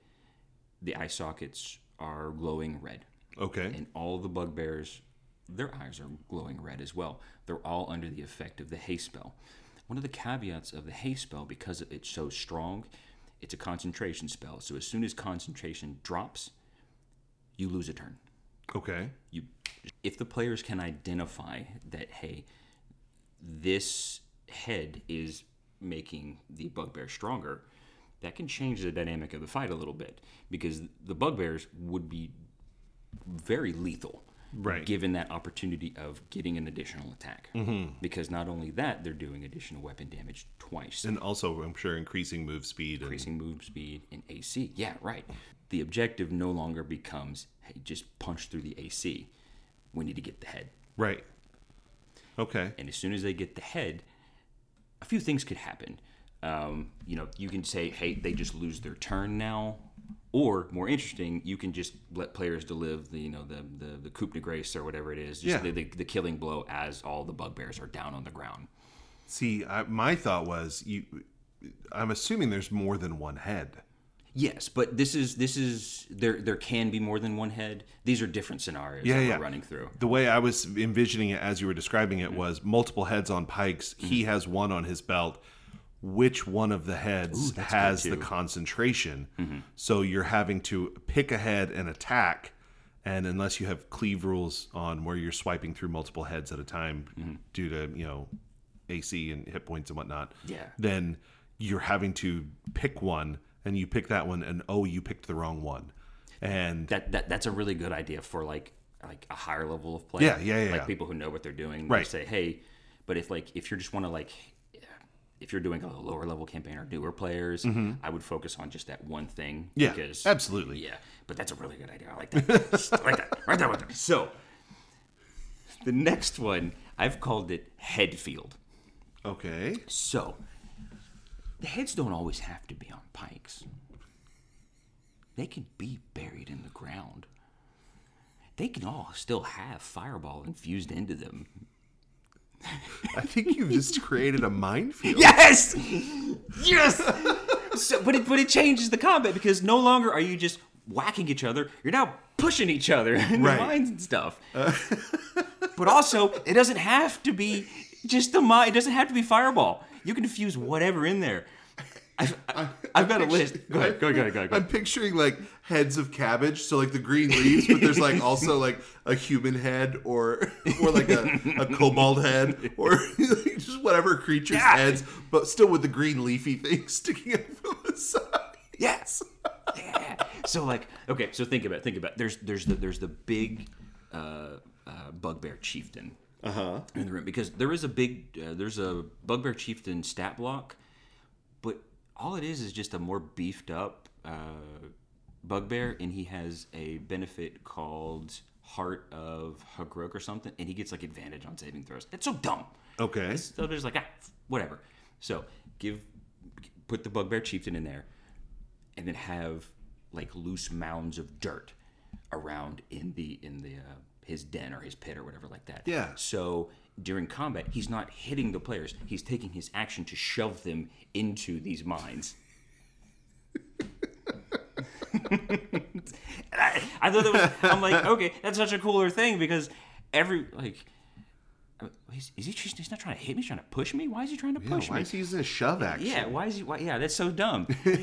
the eye sockets are glowing red, Okay. and all the bugbears, their eyes are glowing red as well. They're all under the effect of the haste spell. One of the caveats of the haste spell, because it's so strong, it's a concentration spell. So as soon as concentration drops, you lose a turn Okay. you if the players can identify that hey this head is making the bugbear stronger that can change the dynamic of the fight a little bit because the bugbears would be very lethal Right. given that opportunity of getting an additional attack mm-hmm. because not only that they're doing additional weapon damage twice And also, I'm sure increasing move speed. And, increasing move speed and AC. Yeah, right. The objective no longer becomes, hey, just punch through the AC. We need to get the head. right. Okay. And as soon as they get the head, a few things could happen. Um, you know, you can say, hey, they just lose their turn now. Or more interesting, you can just let players deliver the, you know, the the, the coup de grace or whatever it is, just Yeah. the, the, the killing blow as all the bugbears are down on the ground. See, I, my thought was you. I'm assuming there's more than one head. Yes, but this is this is there there can be more than one head. These are different scenarios Yeah, that yeah. we're running through. The way I was envisioning it as you were describing Mm-hmm. it was multiple heads on pikes. He has one on his belt. Which one of the heads that's has the concentration? So you're having to pick a head and attack. And unless you have cleave rules on where you're swiping through multiple heads at a time due to, you know, AC and hit points and whatnot, Yeah. then you're having to pick one and you pick that one and oh, you picked the wrong one. And that, that that's a really good idea for like like a higher level of play. Yeah, yeah, yeah, Like yeah. people who know what they're doing. Right. They say, hey, but if like if you just want to like if you're doing a lower level campaign or newer players, I would focus on just that one thing. Mm-hmm. Yeah, because, absolutely. Yeah, but that's a really good idea. I like that. I like that. Right there, right there. So the next one, I've called it head field. okay. So, the heads don't always have to be on pikes. They can be buried in the ground. They can all still have fireball infused into them. I think you've just *laughs* created a minefield. Yes! Yes! so, but, it, but it changes the combat because no longer are you just whacking each other, you're now pushing each other in Right. the mines and stuff. Uh, *laughs* but also, it doesn't have to be just the mine, it doesn't have to be fireball. You can infuse whatever in there. *laughs* I've, I've got a list. Go ahead, go ahead, go ahead, go ahead. I'm picturing like heads of cabbage, so like the green leaves, but there's like also *laughs* like a human head or or like a, a kobold head or *laughs* just whatever creature's Yeah. heads, but still with the green leafy thing sticking out from the side. Yes. yeah. So like, okay, so think about it, think about it. there's there's the there's the big uh, uh, bugbear chieftain Uh-huh. in the room because there is a big uh, there's a bugbear chieftain stat block, but all it is is just a more beefed up uh, bugbear, and he has a benefit called Heart of Hruggek or something, and he gets like advantage on saving throws. It's so dumb. Okay. So there's like ah, whatever. So give put the bugbear chieftain in there, and then have like loose mounds of dirt around in the in the uh, his den or his pit or whatever like that. Yeah. So during combat, he's not hitting the players. He's taking his action to shove them into these mines. *laughs* I, I thought that was. I'm like, okay, that's such a cooler thing because every like. Is, is he? He's not trying to hit me. He's trying to push me. Why is he trying to Yeah, push why me? is he using a shove action? Yeah, why is he? Why, yeah, that's so dumb. *laughs* Do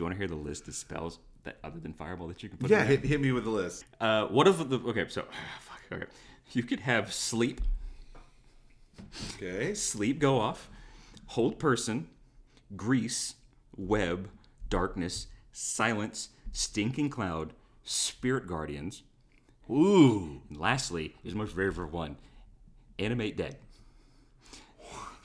you want to hear the list of spells that other than fireball that you can put? Yeah, in there? hit, hit me with the list. Uh, what if the okay? So, *sighs* fuck. Okay, you could have sleep, Okay. sleep go off, hold person, grease, web, darkness, silence, stinking cloud, spirit guardians. Ooh. And lastly, is my favorite one animate dead.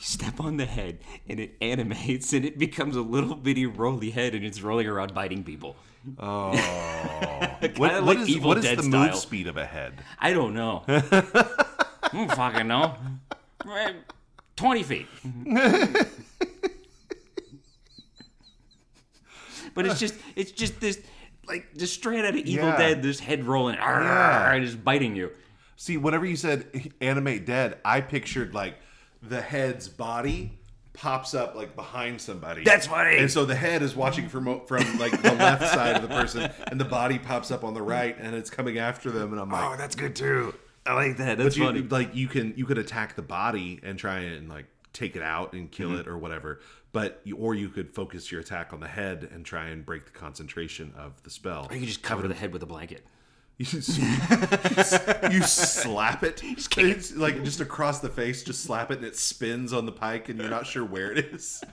Step on the head and it animates and it becomes a little bitty roly head and it's rolling around biting people. Oh. *laughs* What, what like is, Evil what is Dead the style. move speed of a head? I don't know. *laughs* I don't fucking know. Eh, 20 feet. but it's just it's just this like just straight out of Evil Yeah. Dead, this head rolling Yeah. and just biting you. See, whenever you said animate dead, I pictured like the head's body pops up like behind somebody. That's funny. And so the head is watching from from like the left *laughs* side of the person, and the body pops up on the right, and it's coming after them. And I'm like, Oh, that's good too. I like that. That's but you, funny. like you can you could attack the body and try and like take it out and kill Mm-hmm. it or whatever. But you, or you could focus your attack on the head and try and break the concentration of the spell. Or you can just cover the head with a blanket. You, *laughs* you slap *laughs* it, it's like just across the face. Just slap it, and it spins on the pike, and you're not sure where it is.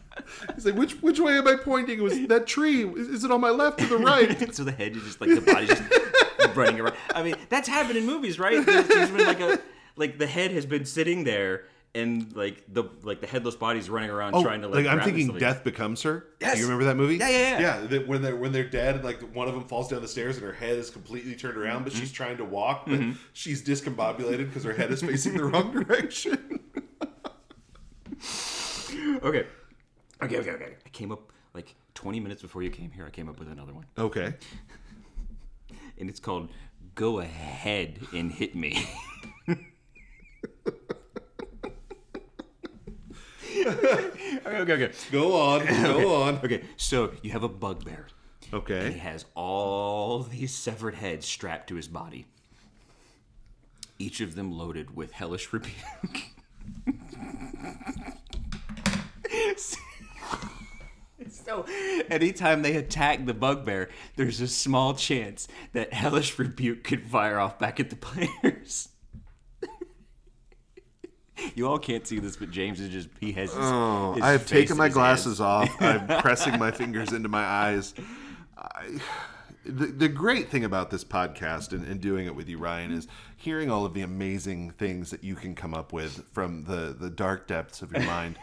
It's like which which way am I pointing? It was that tree? Is, is it on my left or the right? *laughs* so the head is just like the body's just running around. I mean, that's happened in movies, right? There's, there's been like a like the head has been sitting there and like the like the headless bodies running around Oh, trying to like, like I'm thinking. Death Becomes Her. Yes. Do you remember that movie? Yeah, yeah, yeah. Yeah, when they're when they're dead, and like one of them falls down the stairs, and her head is completely turned around, but she's Mm-hmm. trying to walk, but she's discombobulated because her head is facing the wrong direction. *laughs* Okay. Okay, okay, okay. I came up like 20 minutes before you came here. I came up with another one, Okay. and it's called "Go Ahead and Hit Me." *laughs* *laughs* okay, okay, okay. Go on. Go on. Okay, so you have a bugbear. Okay. He has all these severed heads strapped to his body, each of them loaded with hellish rebuke. so, anytime they attack the bugbear, there's a small chance that hellish rebuke could fire off back at the players. *laughs* you all can't see this, but James is just—he has. His, Oh, his I have taken my glasses hands. off. *laughs* I'm pressing my fingers into my eyes. I, the, the great thing about this podcast and, and doing it with you, Ryan, is hearing all of the amazing things that you can come up with from the, the dark depths of your *laughs* mind.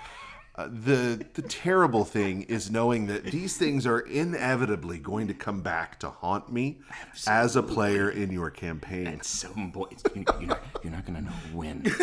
Uh, the the terrible thing is knowing that these things are inevitably going to come back to haunt me as a player in your campaign. At some point, you- you're not, not gonna know when. *laughs*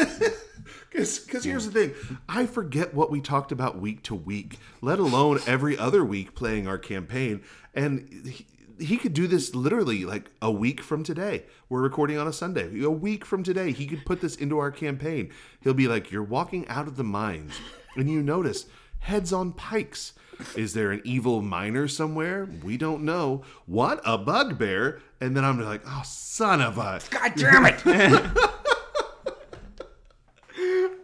Because here's the thing, I forget what we talked about week to week, let alone every other week playing our campaign. And he, could do this literally like a week from today. We're recording on a Sunday. A week from today, he could put this into our campaign. He'll be like, You're walking out of the mines, and you notice heads on pikes. Is there an evil miner somewhere? We don't know. What? A bugbear? And then I'm like, Oh, son of a. *laughs* God damn it! *laughs*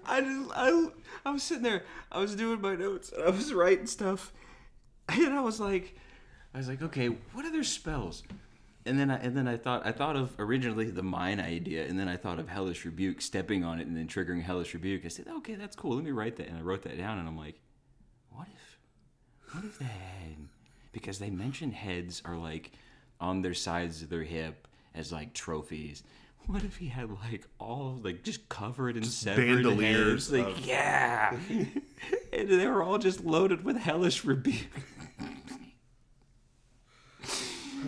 I just I I was sitting there, I was doing my notes, and I was writing stuff, and I was like, I was like, okay, what other spells? And then I and then I thought I thought of originally the mine idea, and then I thought of hellish rebuke stepping on it and then triggering hellish rebuke. I said, okay, that's cool. Let me write that, and I wrote that down, and I'm like, what if what if the head because they mentioned heads are like on their sides of their hip as like trophies what if he had like all like just covered in severed bandoliers heads? like of- yeah *laughs* and they were all just loaded with hellish rebuke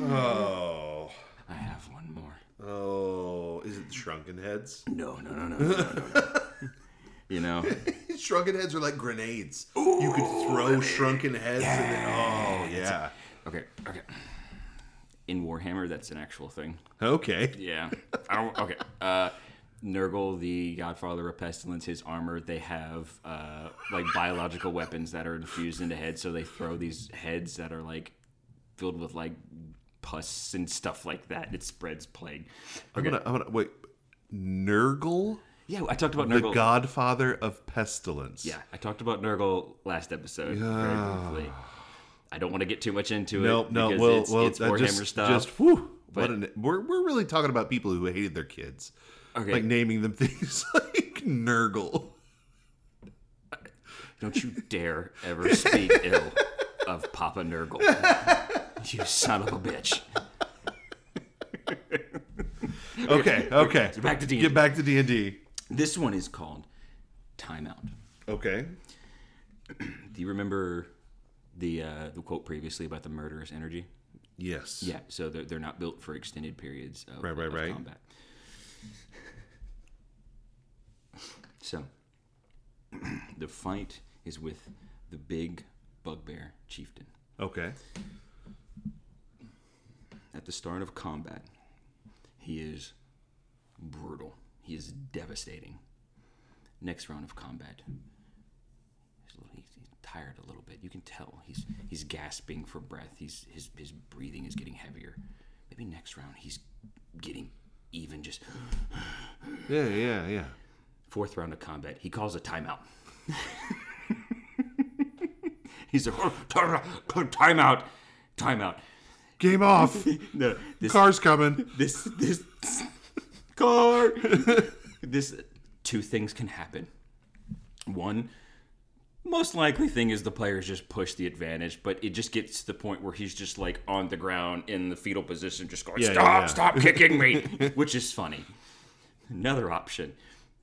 Oh. i have one more Oh, is it the shrunken heads? no no no no no no, no. *laughs* you know *laughs* shrunken heads are like grenades. you could throw shrunken heads and then oh yeah. okay okay in warhammer that's an actual thing Okay. Yeah. I don't. Okay. Uh, Nurgle, the Godfather of Pestilence, his armor, they have uh, like biological weapons that are infused into heads. So they throw these heads that are like filled with like pus and stuff like that. It spreads plague. I'm gonna I'm gonna wait. Nurgle? Yeah, I talked about The godfather of pestilence. Yeah, I talked about Nurgle last episode very briefly. I don't want to get too much into No, it no, because well, it's, well, it's Warhammer just, stuff. just whew, but- an, we're we're really talking about people who hated their kids, okay, like naming them *laughs* things like Nurgle. Don't you dare ever speak ill of Papa Nurgle. *laughs* You son of a bitch. *laughs* Okay, okay. So back to D&D. Get back to D and D. This one is called Timeout. Okay. Do you remember the uh, the quote previously about the murderous energy? Yes. Yeah, so they're, they're not built for extended periods of, Right, right, of right. combat. So, *clears throat* the fight is with the big bugbear chieftain. Okay. At the start of combat, he is brutal. He is devastating. Next round of combat. He's, a little, he's, he's tired a little bit. You can tell he's he's gasping for breath. He's his his breathing is getting heavier. Maybe next round he's getting even just *sighs* Yeah, yeah, yeah. fourth round of combat. He calls a timeout. *laughs* he's a *laughs* timeout, timeout. Game off. *laughs* No, this Car's coming. this this car *laughs* this two things can happen one most likely thing is the players just push the advantage but it just gets to the point where he's just like on the ground in the fetal position just going Yeah, yeah, stop yeah. stop kicking me *laughs* which is funny another option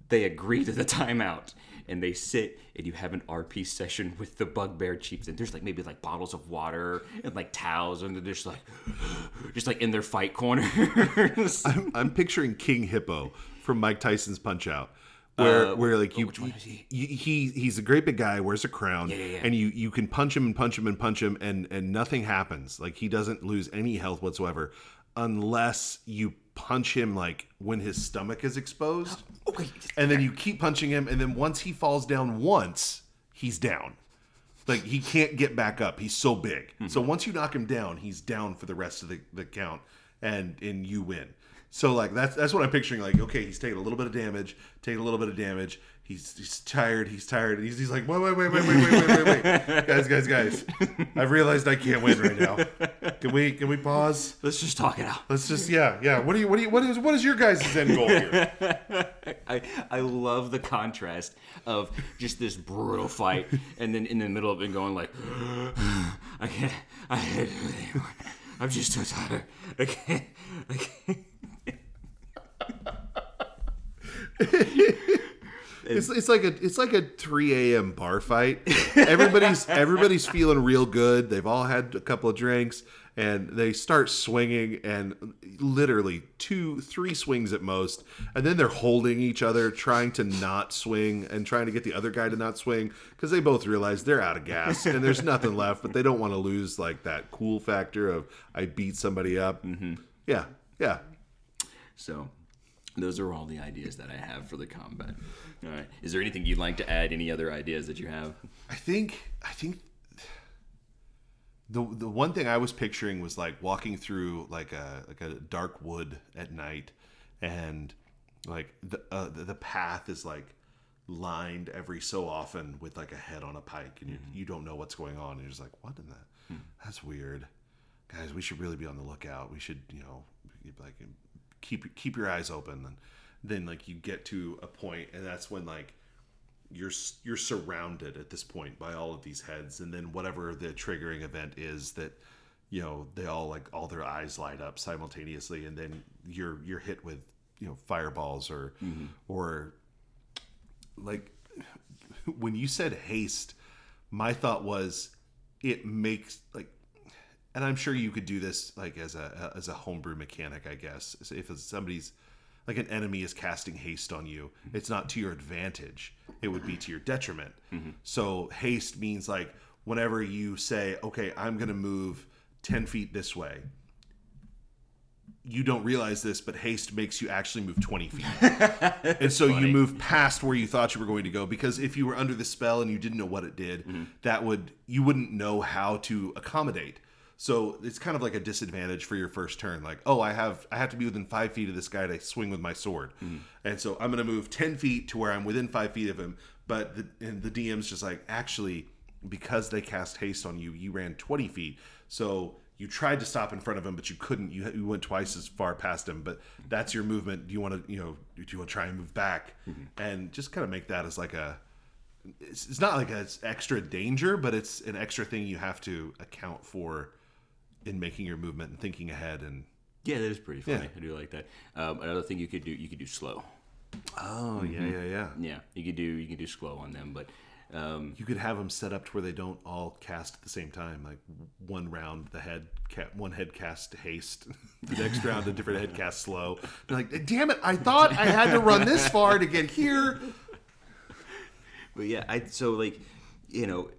they agree to the timeout and they sit and you have an RP session with the bugbear chiefs and There's like maybe like bottles of water and like towels and they're just like *gasps* just like in their fight corners. *laughs* I'm, I'm picturing King Hippo from Mike Tyson's Punch Out. Where, Uh, where like you, which one is he? you- he he's a great big guy wears a crown yeah, yeah. and you you can punch him and punch him and punch him and and nothing happens like he doesn't lose any health whatsoever unless you punch him like when his stomach is exposed. *gasps* Okay. and then you keep punching him and then once he falls down once he's down. Like he can't get back up. He's so big. Mm-hmm. So once you knock him down he's down for the rest of the, the count and and you win. So like that's that's what i'm picturing. Like okay he's taking a little bit of damage taking a little bit of damage he's he's tired he's tired. He's, he's like wait wait wait wait wait wait wait wait. Wait *laughs* guys guys guys. I've realized i can't win right now. Can we can we pause? Let's just talk it out. let's just yeah yeah. What do you what do you what is what is your guys' end goal here? *laughs* I, I love the contrast of just this brutal fight and then in the middle of it going like *gasps* I can't I can't do it anymore. I'm just so tired. I can't I can't *laughs* It's, it's like a it's like a 3 a.m. bar fight. *laughs* Everybody's everybody's feeling real good. They've all had a couple of drinks, and they start swinging, and literally two, three swings at most, and then they're holding each other, trying to not swing, and trying to get the other guy to not swing, because they both realize they're out of gas *laughs* and there's nothing left, but they don't want to lose like that cool factor of I beat somebody up. Mm-hmm. Yeah, yeah. So those are all the ideas that I have for the combat. All right. Is there anything you'd like to add? Any other ideas that you have? I think I think the the one thing I was picturing was like walking through like a like a dark wood at night, and like the uh, the, path is like lined every so often with like a head on a pike, and you you don't know what's going on, and you're just like, what in the? That's weird, guys. We should really be on the lookout. We should you know like keep keep your eyes open, and then like you get to a point, and that's when like you're you're surrounded at this point by all of these heads and then whatever the triggering event is that you know they all like all their eyes light up simultaneously and then you're you're hit with you know fireballs or mm-hmm. or like when you said haste my thought was it makes like and I'm sure you could do this like as a as a homebrew mechanic, I guess. If somebody's like an enemy is casting haste on you, it's not to your advantage. It would be to your detriment. Mm-hmm. So haste means like whenever you say, "Okay, I'm going to move ten feet this way," you don't realize this, but haste makes you actually move 20 feet. *laughs* and so you move past where you thought you were going to go because if you were under the spell and you didn't know what it did, mm-hmm. that would you wouldn't know how to accommodate. So it's kind of like a disadvantage for your first turn. Like, oh, I have I have to be within five feet of this guy to swing with my sword, mm-hmm. and so I'm going to move ten feet to where I'm within five feet of him. But the, and the DM's just like, actually, because they cast haste on you, you ran 20 feet. So you tried to stop in front of him, but you couldn't. You, you went twice as far past him. But that's your movement. Do you want to, you know, do you want to try and move back mm-hmm. and just kind of make that as like a. It's, it's not like an extra danger, but it's an extra thing you have to account for in making your movement and thinking ahead. And Yeah, that is pretty funny. Yeah. I do like that. Um, another thing you could do, you could do slow. oh yeah, yeah, yeah. Yeah, you could do you could do slow on them, but um, You could have them set up to where they don't all cast at the same time. Like one round, the head ca- one head cast haste, *laughs* the next round a different head cast slow. They're like, damn it! I thought I had to run this far to get here. But yeah, I so like, you know,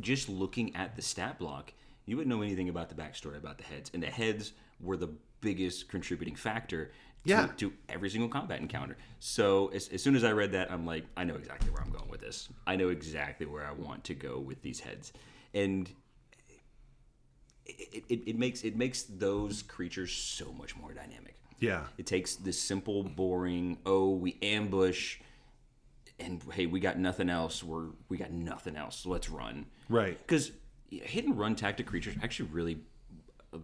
just looking at the stat block, you wouldn't know anything about the backstory about the heads, and the heads were the biggest contributing factor Yeah. to, to every single combat encounter. So as, as soon as I read that, I'm like, I know exactly where I'm going with this. I know exactly where I want to go with these heads, and it, it, it makes it makes those creatures so much more dynamic. Yeah. It takes this simple, boring, oh, we ambush, and hey, we got nothing else. We're we got nothing else. Let's run. Right. Because hit and run tactic creatures are actually really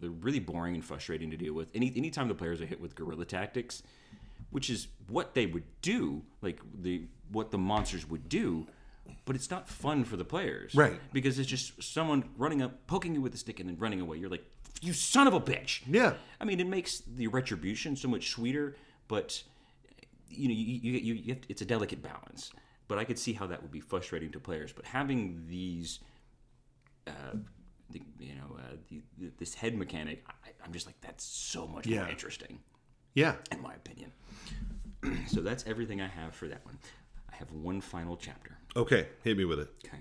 they're really boring and frustrating to deal with. Any anytime the players are hit with guerrilla tactics, which is what they would do, like the what the monsters would do, but it's not fun for the players. Right. Because it's just someone running up, poking you with a stick, and then running away. You're like, you son of a bitch. Yeah. I mean, it makes the retribution so much sweeter, but you know, you, you, you, you have to, it's a delicate balance. But I could see how that would be frustrating to players. But having these, uh, the, you know, uh, the, the, this head mechanic, I, I'm just like, that's so much more interesting, Yeah. in my opinion. *clears throat* so that's everything I have for that one. I have one final chapter. Okay. Hit me with it. Okay.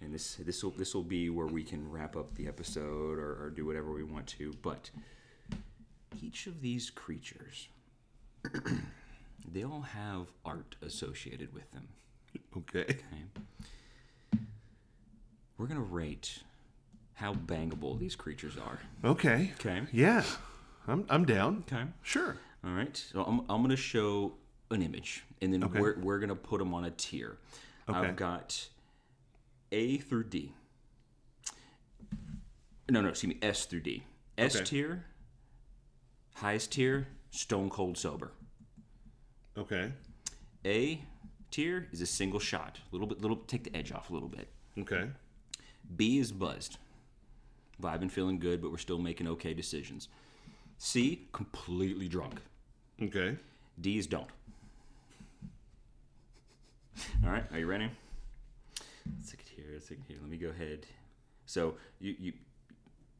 And this this will this will be where we can wrap up the episode or, or do whatever we want to. But each of these creatures, *clears throat* they all have art associated with them. Okay. Okay. We're gonna rate how bangable these creatures are. Okay. Okay. Yeah. I'm I'm down. Okay. Sure. All right. So I'm, I'm going to show an image, and then Okay. we're, we're going to put them on a tier. Okay. I've got A through D. No, no, excuse me, S through D. S Okay. tier, highest tier, stone cold sober. Okay. A tier is a single shot, a little bit, little take the edge off a little bit. Okay. B is buzzed, vibing, feeling good, but we're still making okay decisions. C, completely drunk. Okay. D is don't. All right, are you ready? Let's take it here. Let's take it here. Let me go ahead. So you you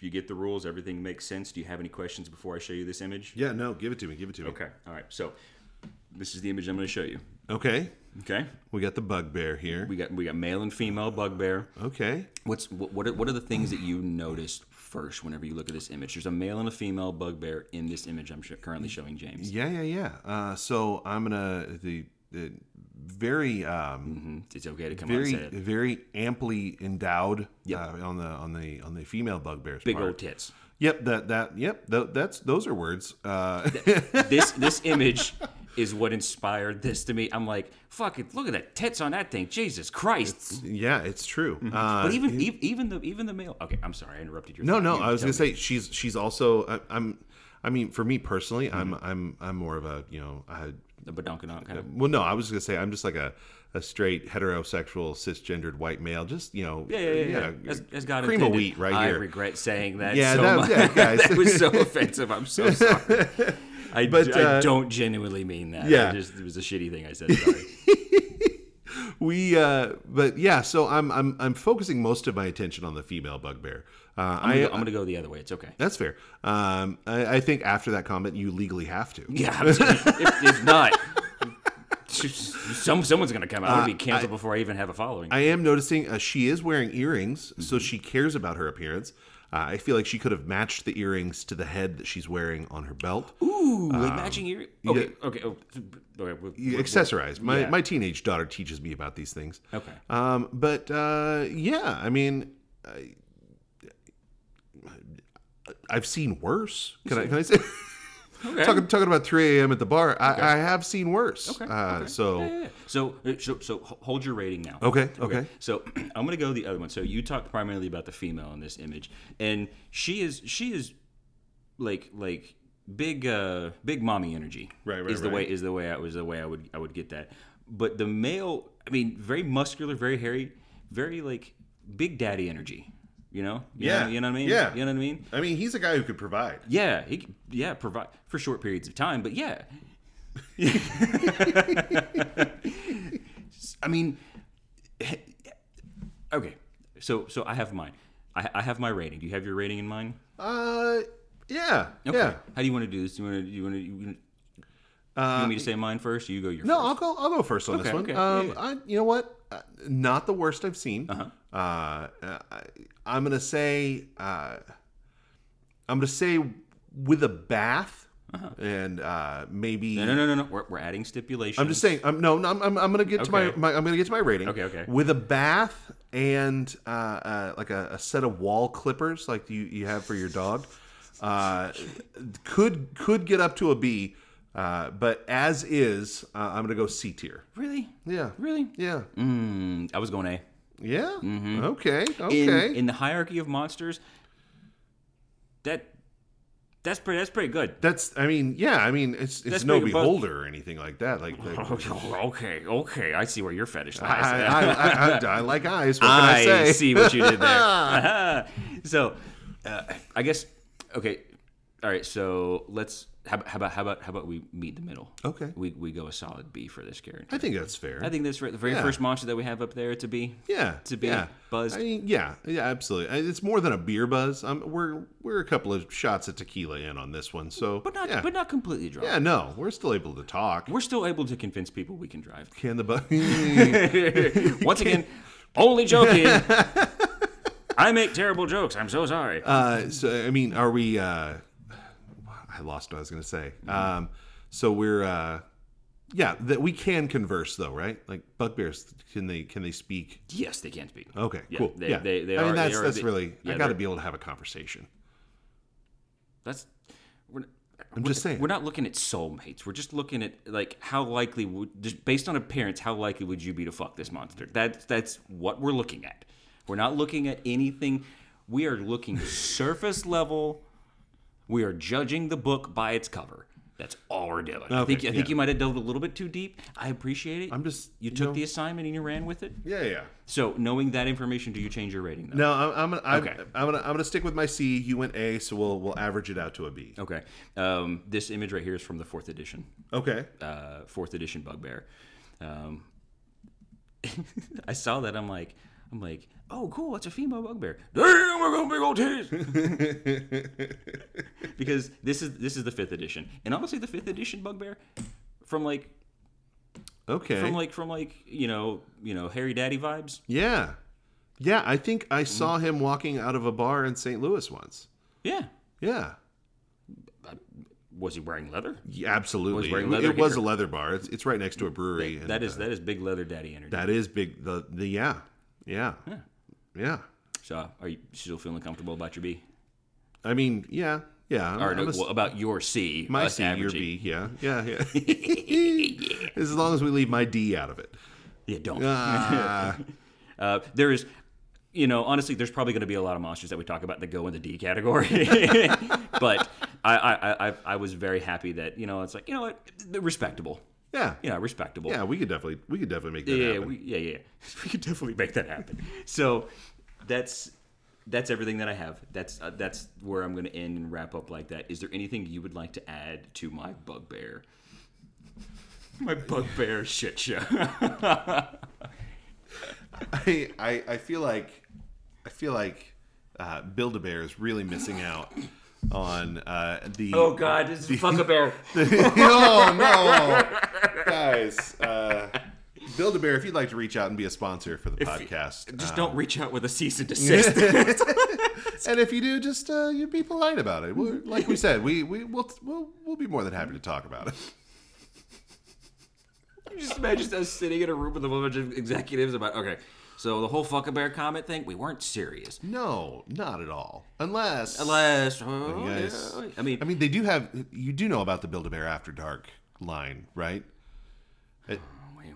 you get the rules. Everything makes sense. Do you have any questions before I show you this image? Yeah. No. Give it to me. Give it to me. Okay. All right. So this is the image I'm going to show you. Okay. Okay. We got the bugbear here. We got we got male and female bugbear. Okay. What's what what are, what are the things that you noticed first whenever you look at this image? There's a male and a female bugbear in this image I'm sh- currently showing James. Yeah. Yeah. Yeah. Uh, so I'm gonna the, the very um, It's okay to come very it. very amply endowed Yep. uh, on the on the on the female bugbear's Big part. old tits. Yep. That that yep. Th- that's those are words. Uh, this this image *laughs* is what inspired this to me. I'm like, fuck it, look at that tits on that thing. Jesus Christ. yeah. It's true. Uh, but even e- even the even the male. Okay, I'm sorry, I interrupted your. No, thought. no. You I was gonna me. say she's she's also. I, I'm. I mean, for me personally, I'm Mm-hmm. I'm I'm more of a you know. The badonkadonk kind of. well, no, I was gonna say I'm just like a a straight heterosexual cisgendered white male. Just you know. Yeah, yeah, yeah. yeah. As, as God cream of wheat right I here. regret saying that. Yeah, so that- much. yeah, guys. *laughs* that was so offensive. I'm so *laughs* sorry. I, But, I uh, don't genuinely mean that. yeah. Just, it was a shitty thing I said. Sorry. *laughs* we uh but yeah so i'm i'm i'm focusing most of my attention on the female bugbear uh I'm, gonna go, I'm gonna go the other way. It's okay. that's fair um I, I think after that comment you legally have to Yeah, if, if not, some someone's gonna come out and be canceled before I even have a following. Uh, i am noticing uh, she is wearing earrings Mm-hmm. so she cares about her appearance uh, i feel like she could have matched the earrings to the head that she's wearing on her belt Ooh, like matching ear. Okay, okay, oh, okay. we- You we- accessorize my, yeah. my teenage daughter teaches me about these things Okay. um but uh yeah i mean I, I've seen worse. Can I? Can I say? Okay. talking talking about 3 a.m. at the bar. I, I have seen worse. Okay, Uh, okay. So Yeah, yeah, yeah. So, uh, so, so hold your rating now. Okay, okay. So *clears throat* I'm gonna go the other one. So you talked primarily about the female in this image, and she is she is like like big uh big mommy energy. Right, right, Is the way is the way I was the way I would I would get that. But the male, I mean, very muscular, very hairy, very like big daddy energy. You know? You Yeah, Know, you know what I mean? yeah. You know what I mean? I mean, he's a guy who could provide. Yeah, he, c- yeah, provide for short periods of time, but yeah. *laughs* *laughs* I mean, okay. So, so I have mine. I, I have my rating. Do you have your rating in mind? Uh, yeah, Okay. yeah. How do you want to do this? Do you want to? Do you want to? You, want- you want me to say mine first, or you go your Uh, No, first? I'll go. I'll go first on this one. okay. Um, yeah. I, you know what? Uh, not the worst I've seen. Uh-huh. Uh, I, I'm gonna say. Uh, I'm gonna say with a bath. and uh, maybe No, no, no, no, no. We're, we're adding stipulations. I'm just saying. I'm no, no I'm, I'm, I'm gonna get to my, my I'm gonna get to my rating. Okay, okay. With a bath and uh, uh, like a, a set of Wahl clippers, like you you have for your dog, uh, could could get up to a B. Uh, but as is, uh, I'm gonna go C tier. Really? Yeah. Really? Yeah. Mm, I was going A. Yeah. Okay. In, Okay. in the hierarchy of monsters, that that's pretty that's pretty good. That's. I mean. Yeah. I mean, it's it's That's no pretty good, but- beholder or anything like that. Like. like *laughs* okay, okay. I see where your fetish I, lies. I, I, I, I like eyes. What can I, I say? see what you did there. *laughs* *laughs* so, uh, I guess okay. All right. So let's how, how about how about how about we meet the middle? Okay. We we go a solid B for this character. I think that's fair. I think that's right. The very Yeah. first monster that we have up there to be. Yeah, to be yeah. buzzed. I mean, yeah, yeah, absolutely. I- It's more than a beer buzz. Um, we're we're a couple of shots of tequila in on this one, so But not yeah. but not completely drunk. yeah, no, we're still able to talk. We're still able to convince people we can drive. Can the buzz? *laughs* *laughs* Once again, only joking. *laughs* I make terrible jokes. I'm so sorry. uh, so I mean, are we? Uh, I lost what I was going to say. Um, so we're. Uh, yeah, that we can converse though, right? Like bugbears, can they can they speak? yes, they can speak. Okay, Yeah, cool. they- yeah, they- they I are- mean, that's are that's really. yeah, I got to be able to have a conversation. That's we're, I'm just saying. we're not looking at soulmates. We're just looking at like how likely would just based on appearance, how likely would you be to fuck this monster? That's that's what we're looking at. We're not looking at anything. We are looking *laughs* surface level. We are judging the book by its cover. That's all we're doing. I think I think yeah. you might have delved a little bit too deep. I appreciate it. I'm just you you took know- the assignment and you ran with it. Yeah, yeah. So knowing that information, do you change your rating? Though? No, I'm I'm gonna, I'm, I'm gonna I'm gonna stick with my C. You went A, so we'll we'll average it out to a B. Okay. Um, this image right here is from the fourth edition. Okay. uh, fourth edition Bugbear. Um, *laughs* I saw that. I'm like, I'm like, oh, cool. It's a female Bugbear. Damn, we're gonna big old titties. *laughs* because this is this is the fifth edition, and honestly, the fifth edition Bugbear, from like Okay. from like from like you know you know Harry Daddy vibes. yeah. Yeah, I think I Mm. saw him walking out of a bar in St. Louis once. Yeah. Yeah. Was he wearing leather? Yeah, absolutely. Was wearing It- leather it was here. a leather bar. It's, it's right next to a brewery. and, That is uh, that is big leather daddy energy. that is big. The the yeah yeah yeah. So, are you still feeling comfortable about your B? I mean yeah yeah. I'm, Or I'm a well, about your C? my C, your. B. Yeah yeah *laughs* yeah. as long as we leave my D out of it. Yeah, don't. Ah, *laughs* Uh, there is, you know, honestly, there's probably going to be a lot of monsters that we talk about that go in the D category. *laughs* but I, I, I, I was very happy that you know it's like you know what, they're respectable. Yeah Yeah, respectable. yeah. We could definitely we could definitely make that yeah, yeah, happen. we, yeah, yeah. *laughs* We could definitely make that happen. So that's that's everything that I have. That's uh, that's where I'm going to end and wrap up like that. Is there anything you would like to add to my bugbear? My bugbear shit show. *laughs* I, I I feel like I feel like uh, Build a Bear is really missing out on uh, the. oh God, this is fuck a bear. *laughs* oh no, guys! Uh, Build a Bear, if you'd like to reach out and be a sponsor for the podcast, Just uh, don't reach out with a cease and *laughs* desist. *laughs* and if you do, just uh, you be polite about it. We're, like we said, we we will we'll, we'll be more than happy to talk about it. just imagine us sitting in a room with a bunch of executives about okay, so the whole fuck a bear comment thing, we weren't serious. No, not at all. Unless Unless, oh, you guys, yeah, I mean, I mean, they do have. You do know about the Build a Bear After Dark line, right? Wait,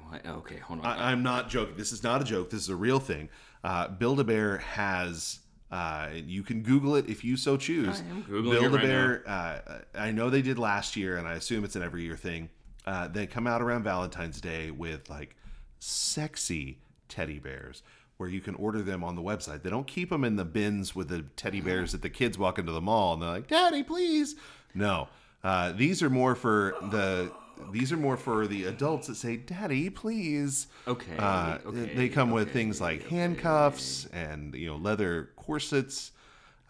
what? Okay, hold on. I, I'm not joking. This is not a joke. This is a real thing. Uh, Build a Bear has. Uh, you can Google it if you so choose. I am Googling Build it a right Bear. Uh, I know they did last year, and I assume it's an every year thing. Uh, they come out around Valentine's Day with like sexy teddy bears, where you can order them on the website. They don't keep them in the bins with the teddy bears that the kids walk into the mall and they're like, "Daddy, please." No, uh, these are more for the. These are more for the adults that say, "Daddy, please." Okay, Uh, okay, they come with things like handcuffs and you know leather corsets,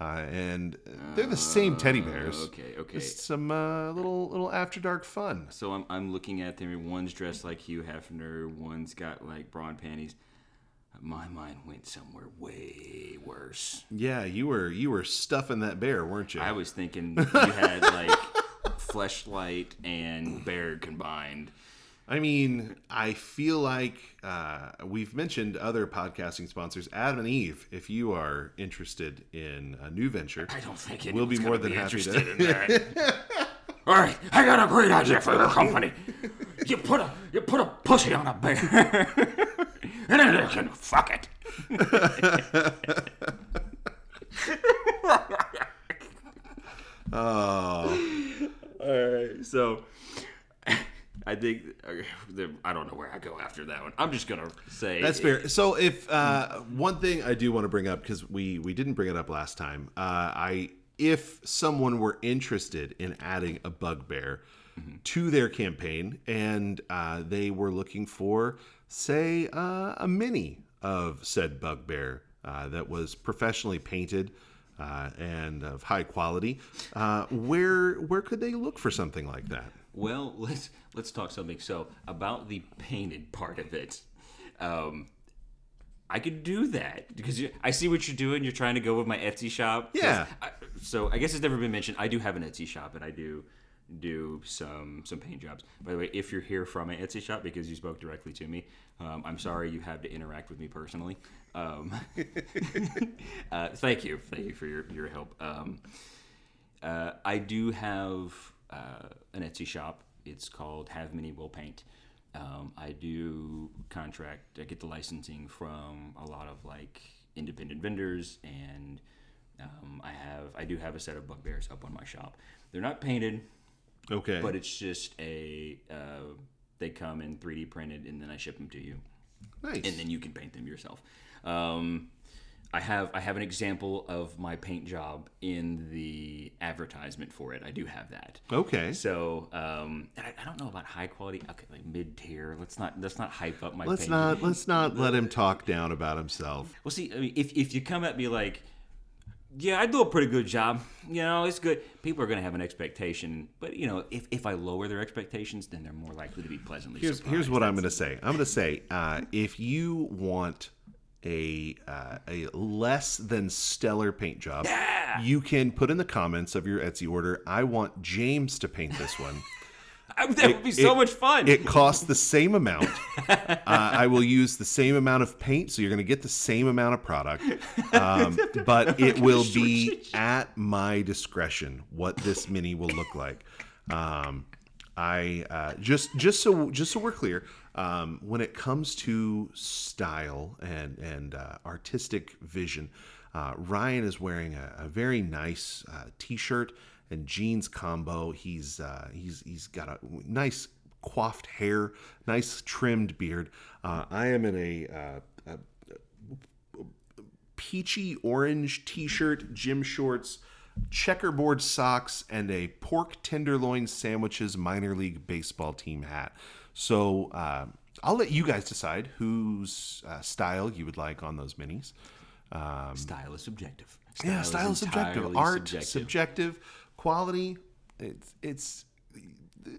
uh, and they're the same teddy bears. okay, okay. Just some uh, little little after dark fun. So I'm, I'm looking at them. One's dressed like Hugh Hefner. One's got like bra and panties. My mind went somewhere way worse. Yeah, you were you were stuffing that bear, weren't you? I was thinking you had like *laughs* fleshlight and bear combined. I mean, I feel like uh, we've mentioned other podcasting sponsors, Adam and Eve. If you are interested in a new venture, I don't think we'll be more than happy interested to. in that. *laughs* All right, I got a great idea for your company. You put a you put a pussy on a bear, *laughs* and then you can fuck it. *laughs* oh, right, so *laughs* I think I don't know where I go after that one. I'm just gonna say that's fair. So, if uh, one thing I do want to bring up because we we didn't bring it up last time, uh, I if someone were interested in adding a bugbear to their campaign and uh, they were looking for, say, uh, a mini of said bugbear uh, that was professionally painted. Uh, and of high quality, uh, where where could they look for something like that? Well, *laughs* let's let's talk something. So about the painted part of it, um, I could do that because you, I see what you're doing. You're trying to go with my Etsy shop. Yeah. I, so I guess it's never been mentioned. I do have an Etsy shop, and I do do some some paint jobs. By the way, if you're here from an Etsy shop because you spoke directly to me, um, I'm sorry you have to interact with me personally. Um, *laughs* uh, thank you, thank you for your your help. Um, uh, I do have uh, an Etsy shop. It's called Have Mini Will Paint. Um, I do contract. I get the licensing from a lot of like independent vendors, and um, I have. I do have a set of bugbears up on my shop. They're not painted, Okay, but it's just a. Uh, they come in 3D printed, and then I ship them to you nice. and then you can paint them yourself. Um, I have I have an example of my paint job in the advertisement for it. I do have that. okay, So um, and I, I don't know about high quality. Okay, like mid tier. Let's not let's not hype up my. let's paint. not let's not let him talk down about himself. Well, see, I mean, if if you come at me like, yeah, I do a pretty good job. You know, it's good. People are going to have an expectation, but you know, if, if I lower their expectations, then they're more likely to be pleasantly Here's surprised. here's what I'm going to say. I'm going to say uh, if you want a uh, a less than stellar paint job, you can put in the comments of your Etsy order. I want James to paint this one. That would be so it- much fun. It costs the same amount. Uh, I will use the same amount of paint, so you're going to get the same amount of product, *laughs* um, but it will be at my discretion what this mini will look like. Um, I uh, just just so just so we're clear, um, when it comes to style and and uh, artistic vision, uh, Ryan is wearing a, a very nice uh, t-shirt and jeans combo. He's uh, he's he's got a nice coiffed hair, nice trimmed beard. Uh, I am in a, uh, a peachy orange t-shirt, gym shorts, checkerboard socks, and a pork tenderloin sandwiches minor league baseball team hat. So uh, I'll let you guys decide whose uh, style you would like on those minis. style is subjective. Yeah, style is subjective. entirely Art subjective. Quality, it's it's.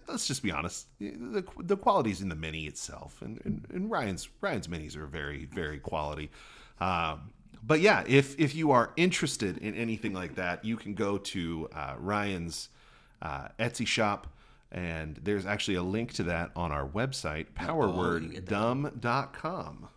Let's just be honest. The, the quality's in the mini itself, and, and, and Ryan's Ryan's minis are very very quality. Um, but yeah, if if you are interested in anything like that, you can go to uh, Ryan's uh, Etsy shop, and there's actually a link to that on our website, powerworddumb.com.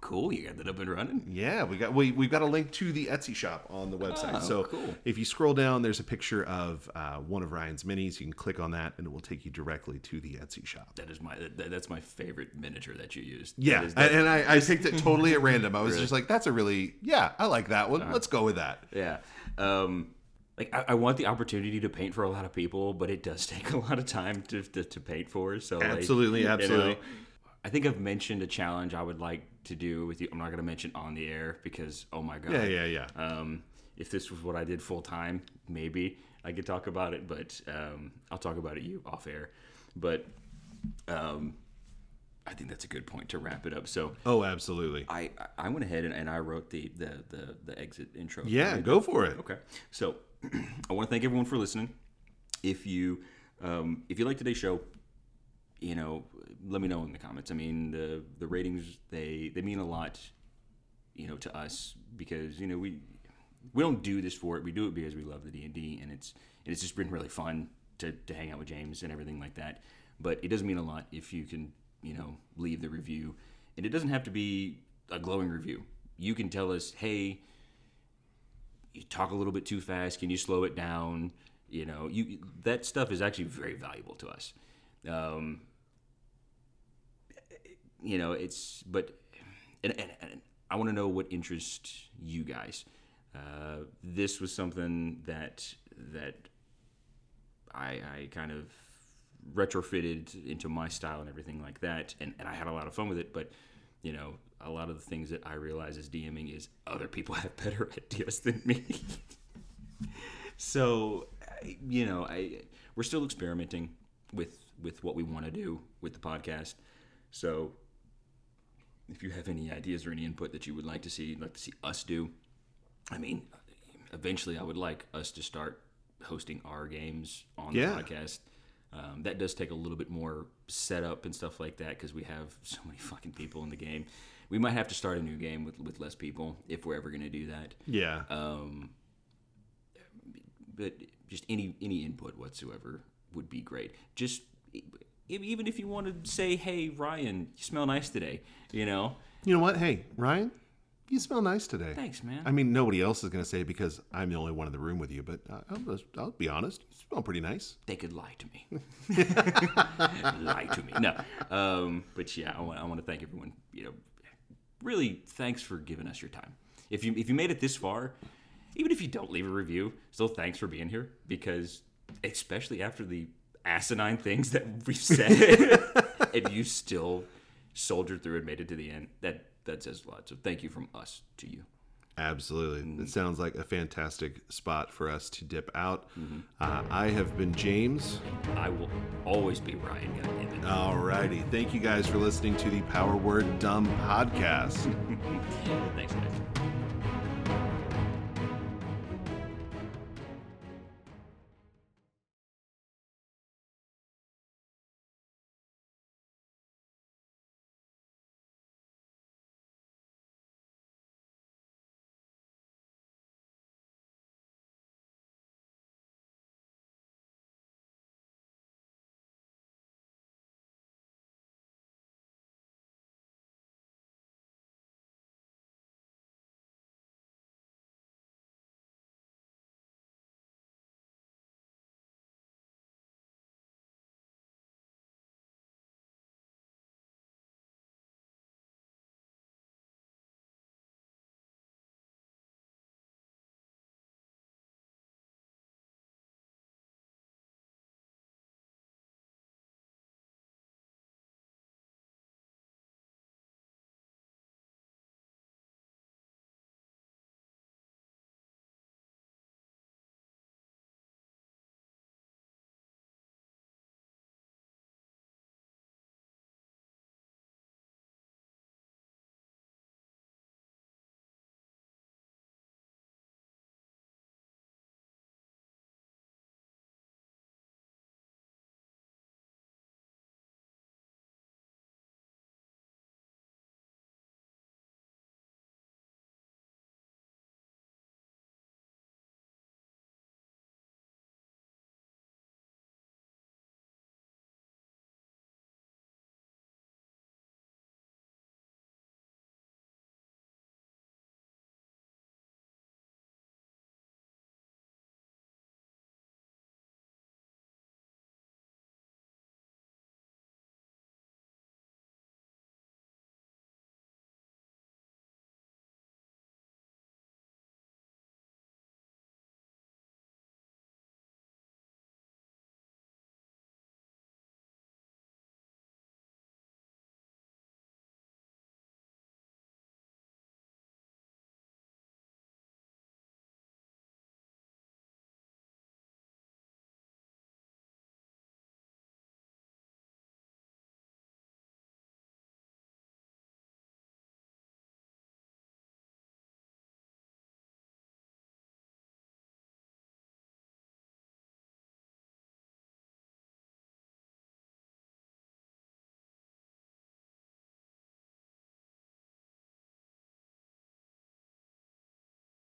Cool, you got that up and running. Yeah, we got we we've got a link to the Etsy shop on the website. Oh, so cool. if you scroll down, there's a picture of uh, one of Ryan's minis. You can click on that, and it will take you directly to the Etsy shop. That is my that, that's my favorite miniature that you used. Yeah, That and, I, I *laughs* picked it totally at random. I was just like, "That's a really yeah, I like that one. Let's go with that." yeah. Um, like I, I want the opportunity to paint for a lot of people, but it does *laughs* take a lot of time to to, to paint for. So like, Absolutely, you know, absolutely. I think I've mentioned a challenge I would like to do with you. I'm not going to mention on the air because oh my god. Yeah, yeah, yeah. Um, if this was what I did full time, maybe I could talk about it, but um, I'll talk about it you off air. But um, I think that's a good point to wrap it up. So Oh, absolutely. I I went ahead and, and I wrote the, the the the exit intro. Yeah, go for it. Okay. So *clears throat* I want to thank everyone for listening. If you um, if you like today's show, you know, let me know in the comments. I mean, the the ratings they they mean a lot, you know, to us because you know we we don't do this for it. We do it because we love the D and D, and it's and it's just been really fun to, to hang out with James and everything like that. But it doesn't mean a lot if you can, you know, leave the review. And it doesn't have to be a glowing review. You can tell us, hey, you talk a little bit too fast. Can you slow it down? You know, you that stuff is actually very valuable to us. Um, you know, it's but and, and, and I want to know what interests you guys. Uh, this was something that that I, I kind of retrofitted into my style and everything like that, and, and I had a lot of fun with it. But you know, a lot of the things that I realize as DMing is other people *laughs* have better ideas than me. so, you know, I we're still experimenting with with what we want to do with the podcast. So, if you have any ideas or any input that you would like to see, like to see us do, I mean, eventually I would like us to start hosting our games on Yeah. the podcast. Um, that does take a little bit more setup and stuff like that because we have *laughs* so many fucking people in the game. We might have to start a new game with, with less people if we're ever going to do that. Yeah. Um, but just any any input whatsoever would be great. Just even if you want to say, "Hey, Ryan, you smell nice today," you know, you know what? Hey, Ryan, you smell nice today. thanks, man. I mean, nobody else is going to say it because I'm the only one in the room with you, but I'll, I'll be honest. You smell pretty nice. they could lie to me. *laughs* lie to me. No. Um, but yeah, I want, I want to thank everyone. You know, really, thanks for giving us your time. If you if you made it this far, even if you don't leave a review, still thanks for being here because especially after the asinine things that we've *laughs* said, and you still soldiered through and made it to the end. That that says a lot. So thank you from us to you. Absolutely. It sounds like a fantastic spot for us to dip out. Uh, I have been James. I will always be Ryan. Goddammit. Alrighty. Thank you guys for listening to the Power Word Dumb podcast. *laughs* Thanks, guys.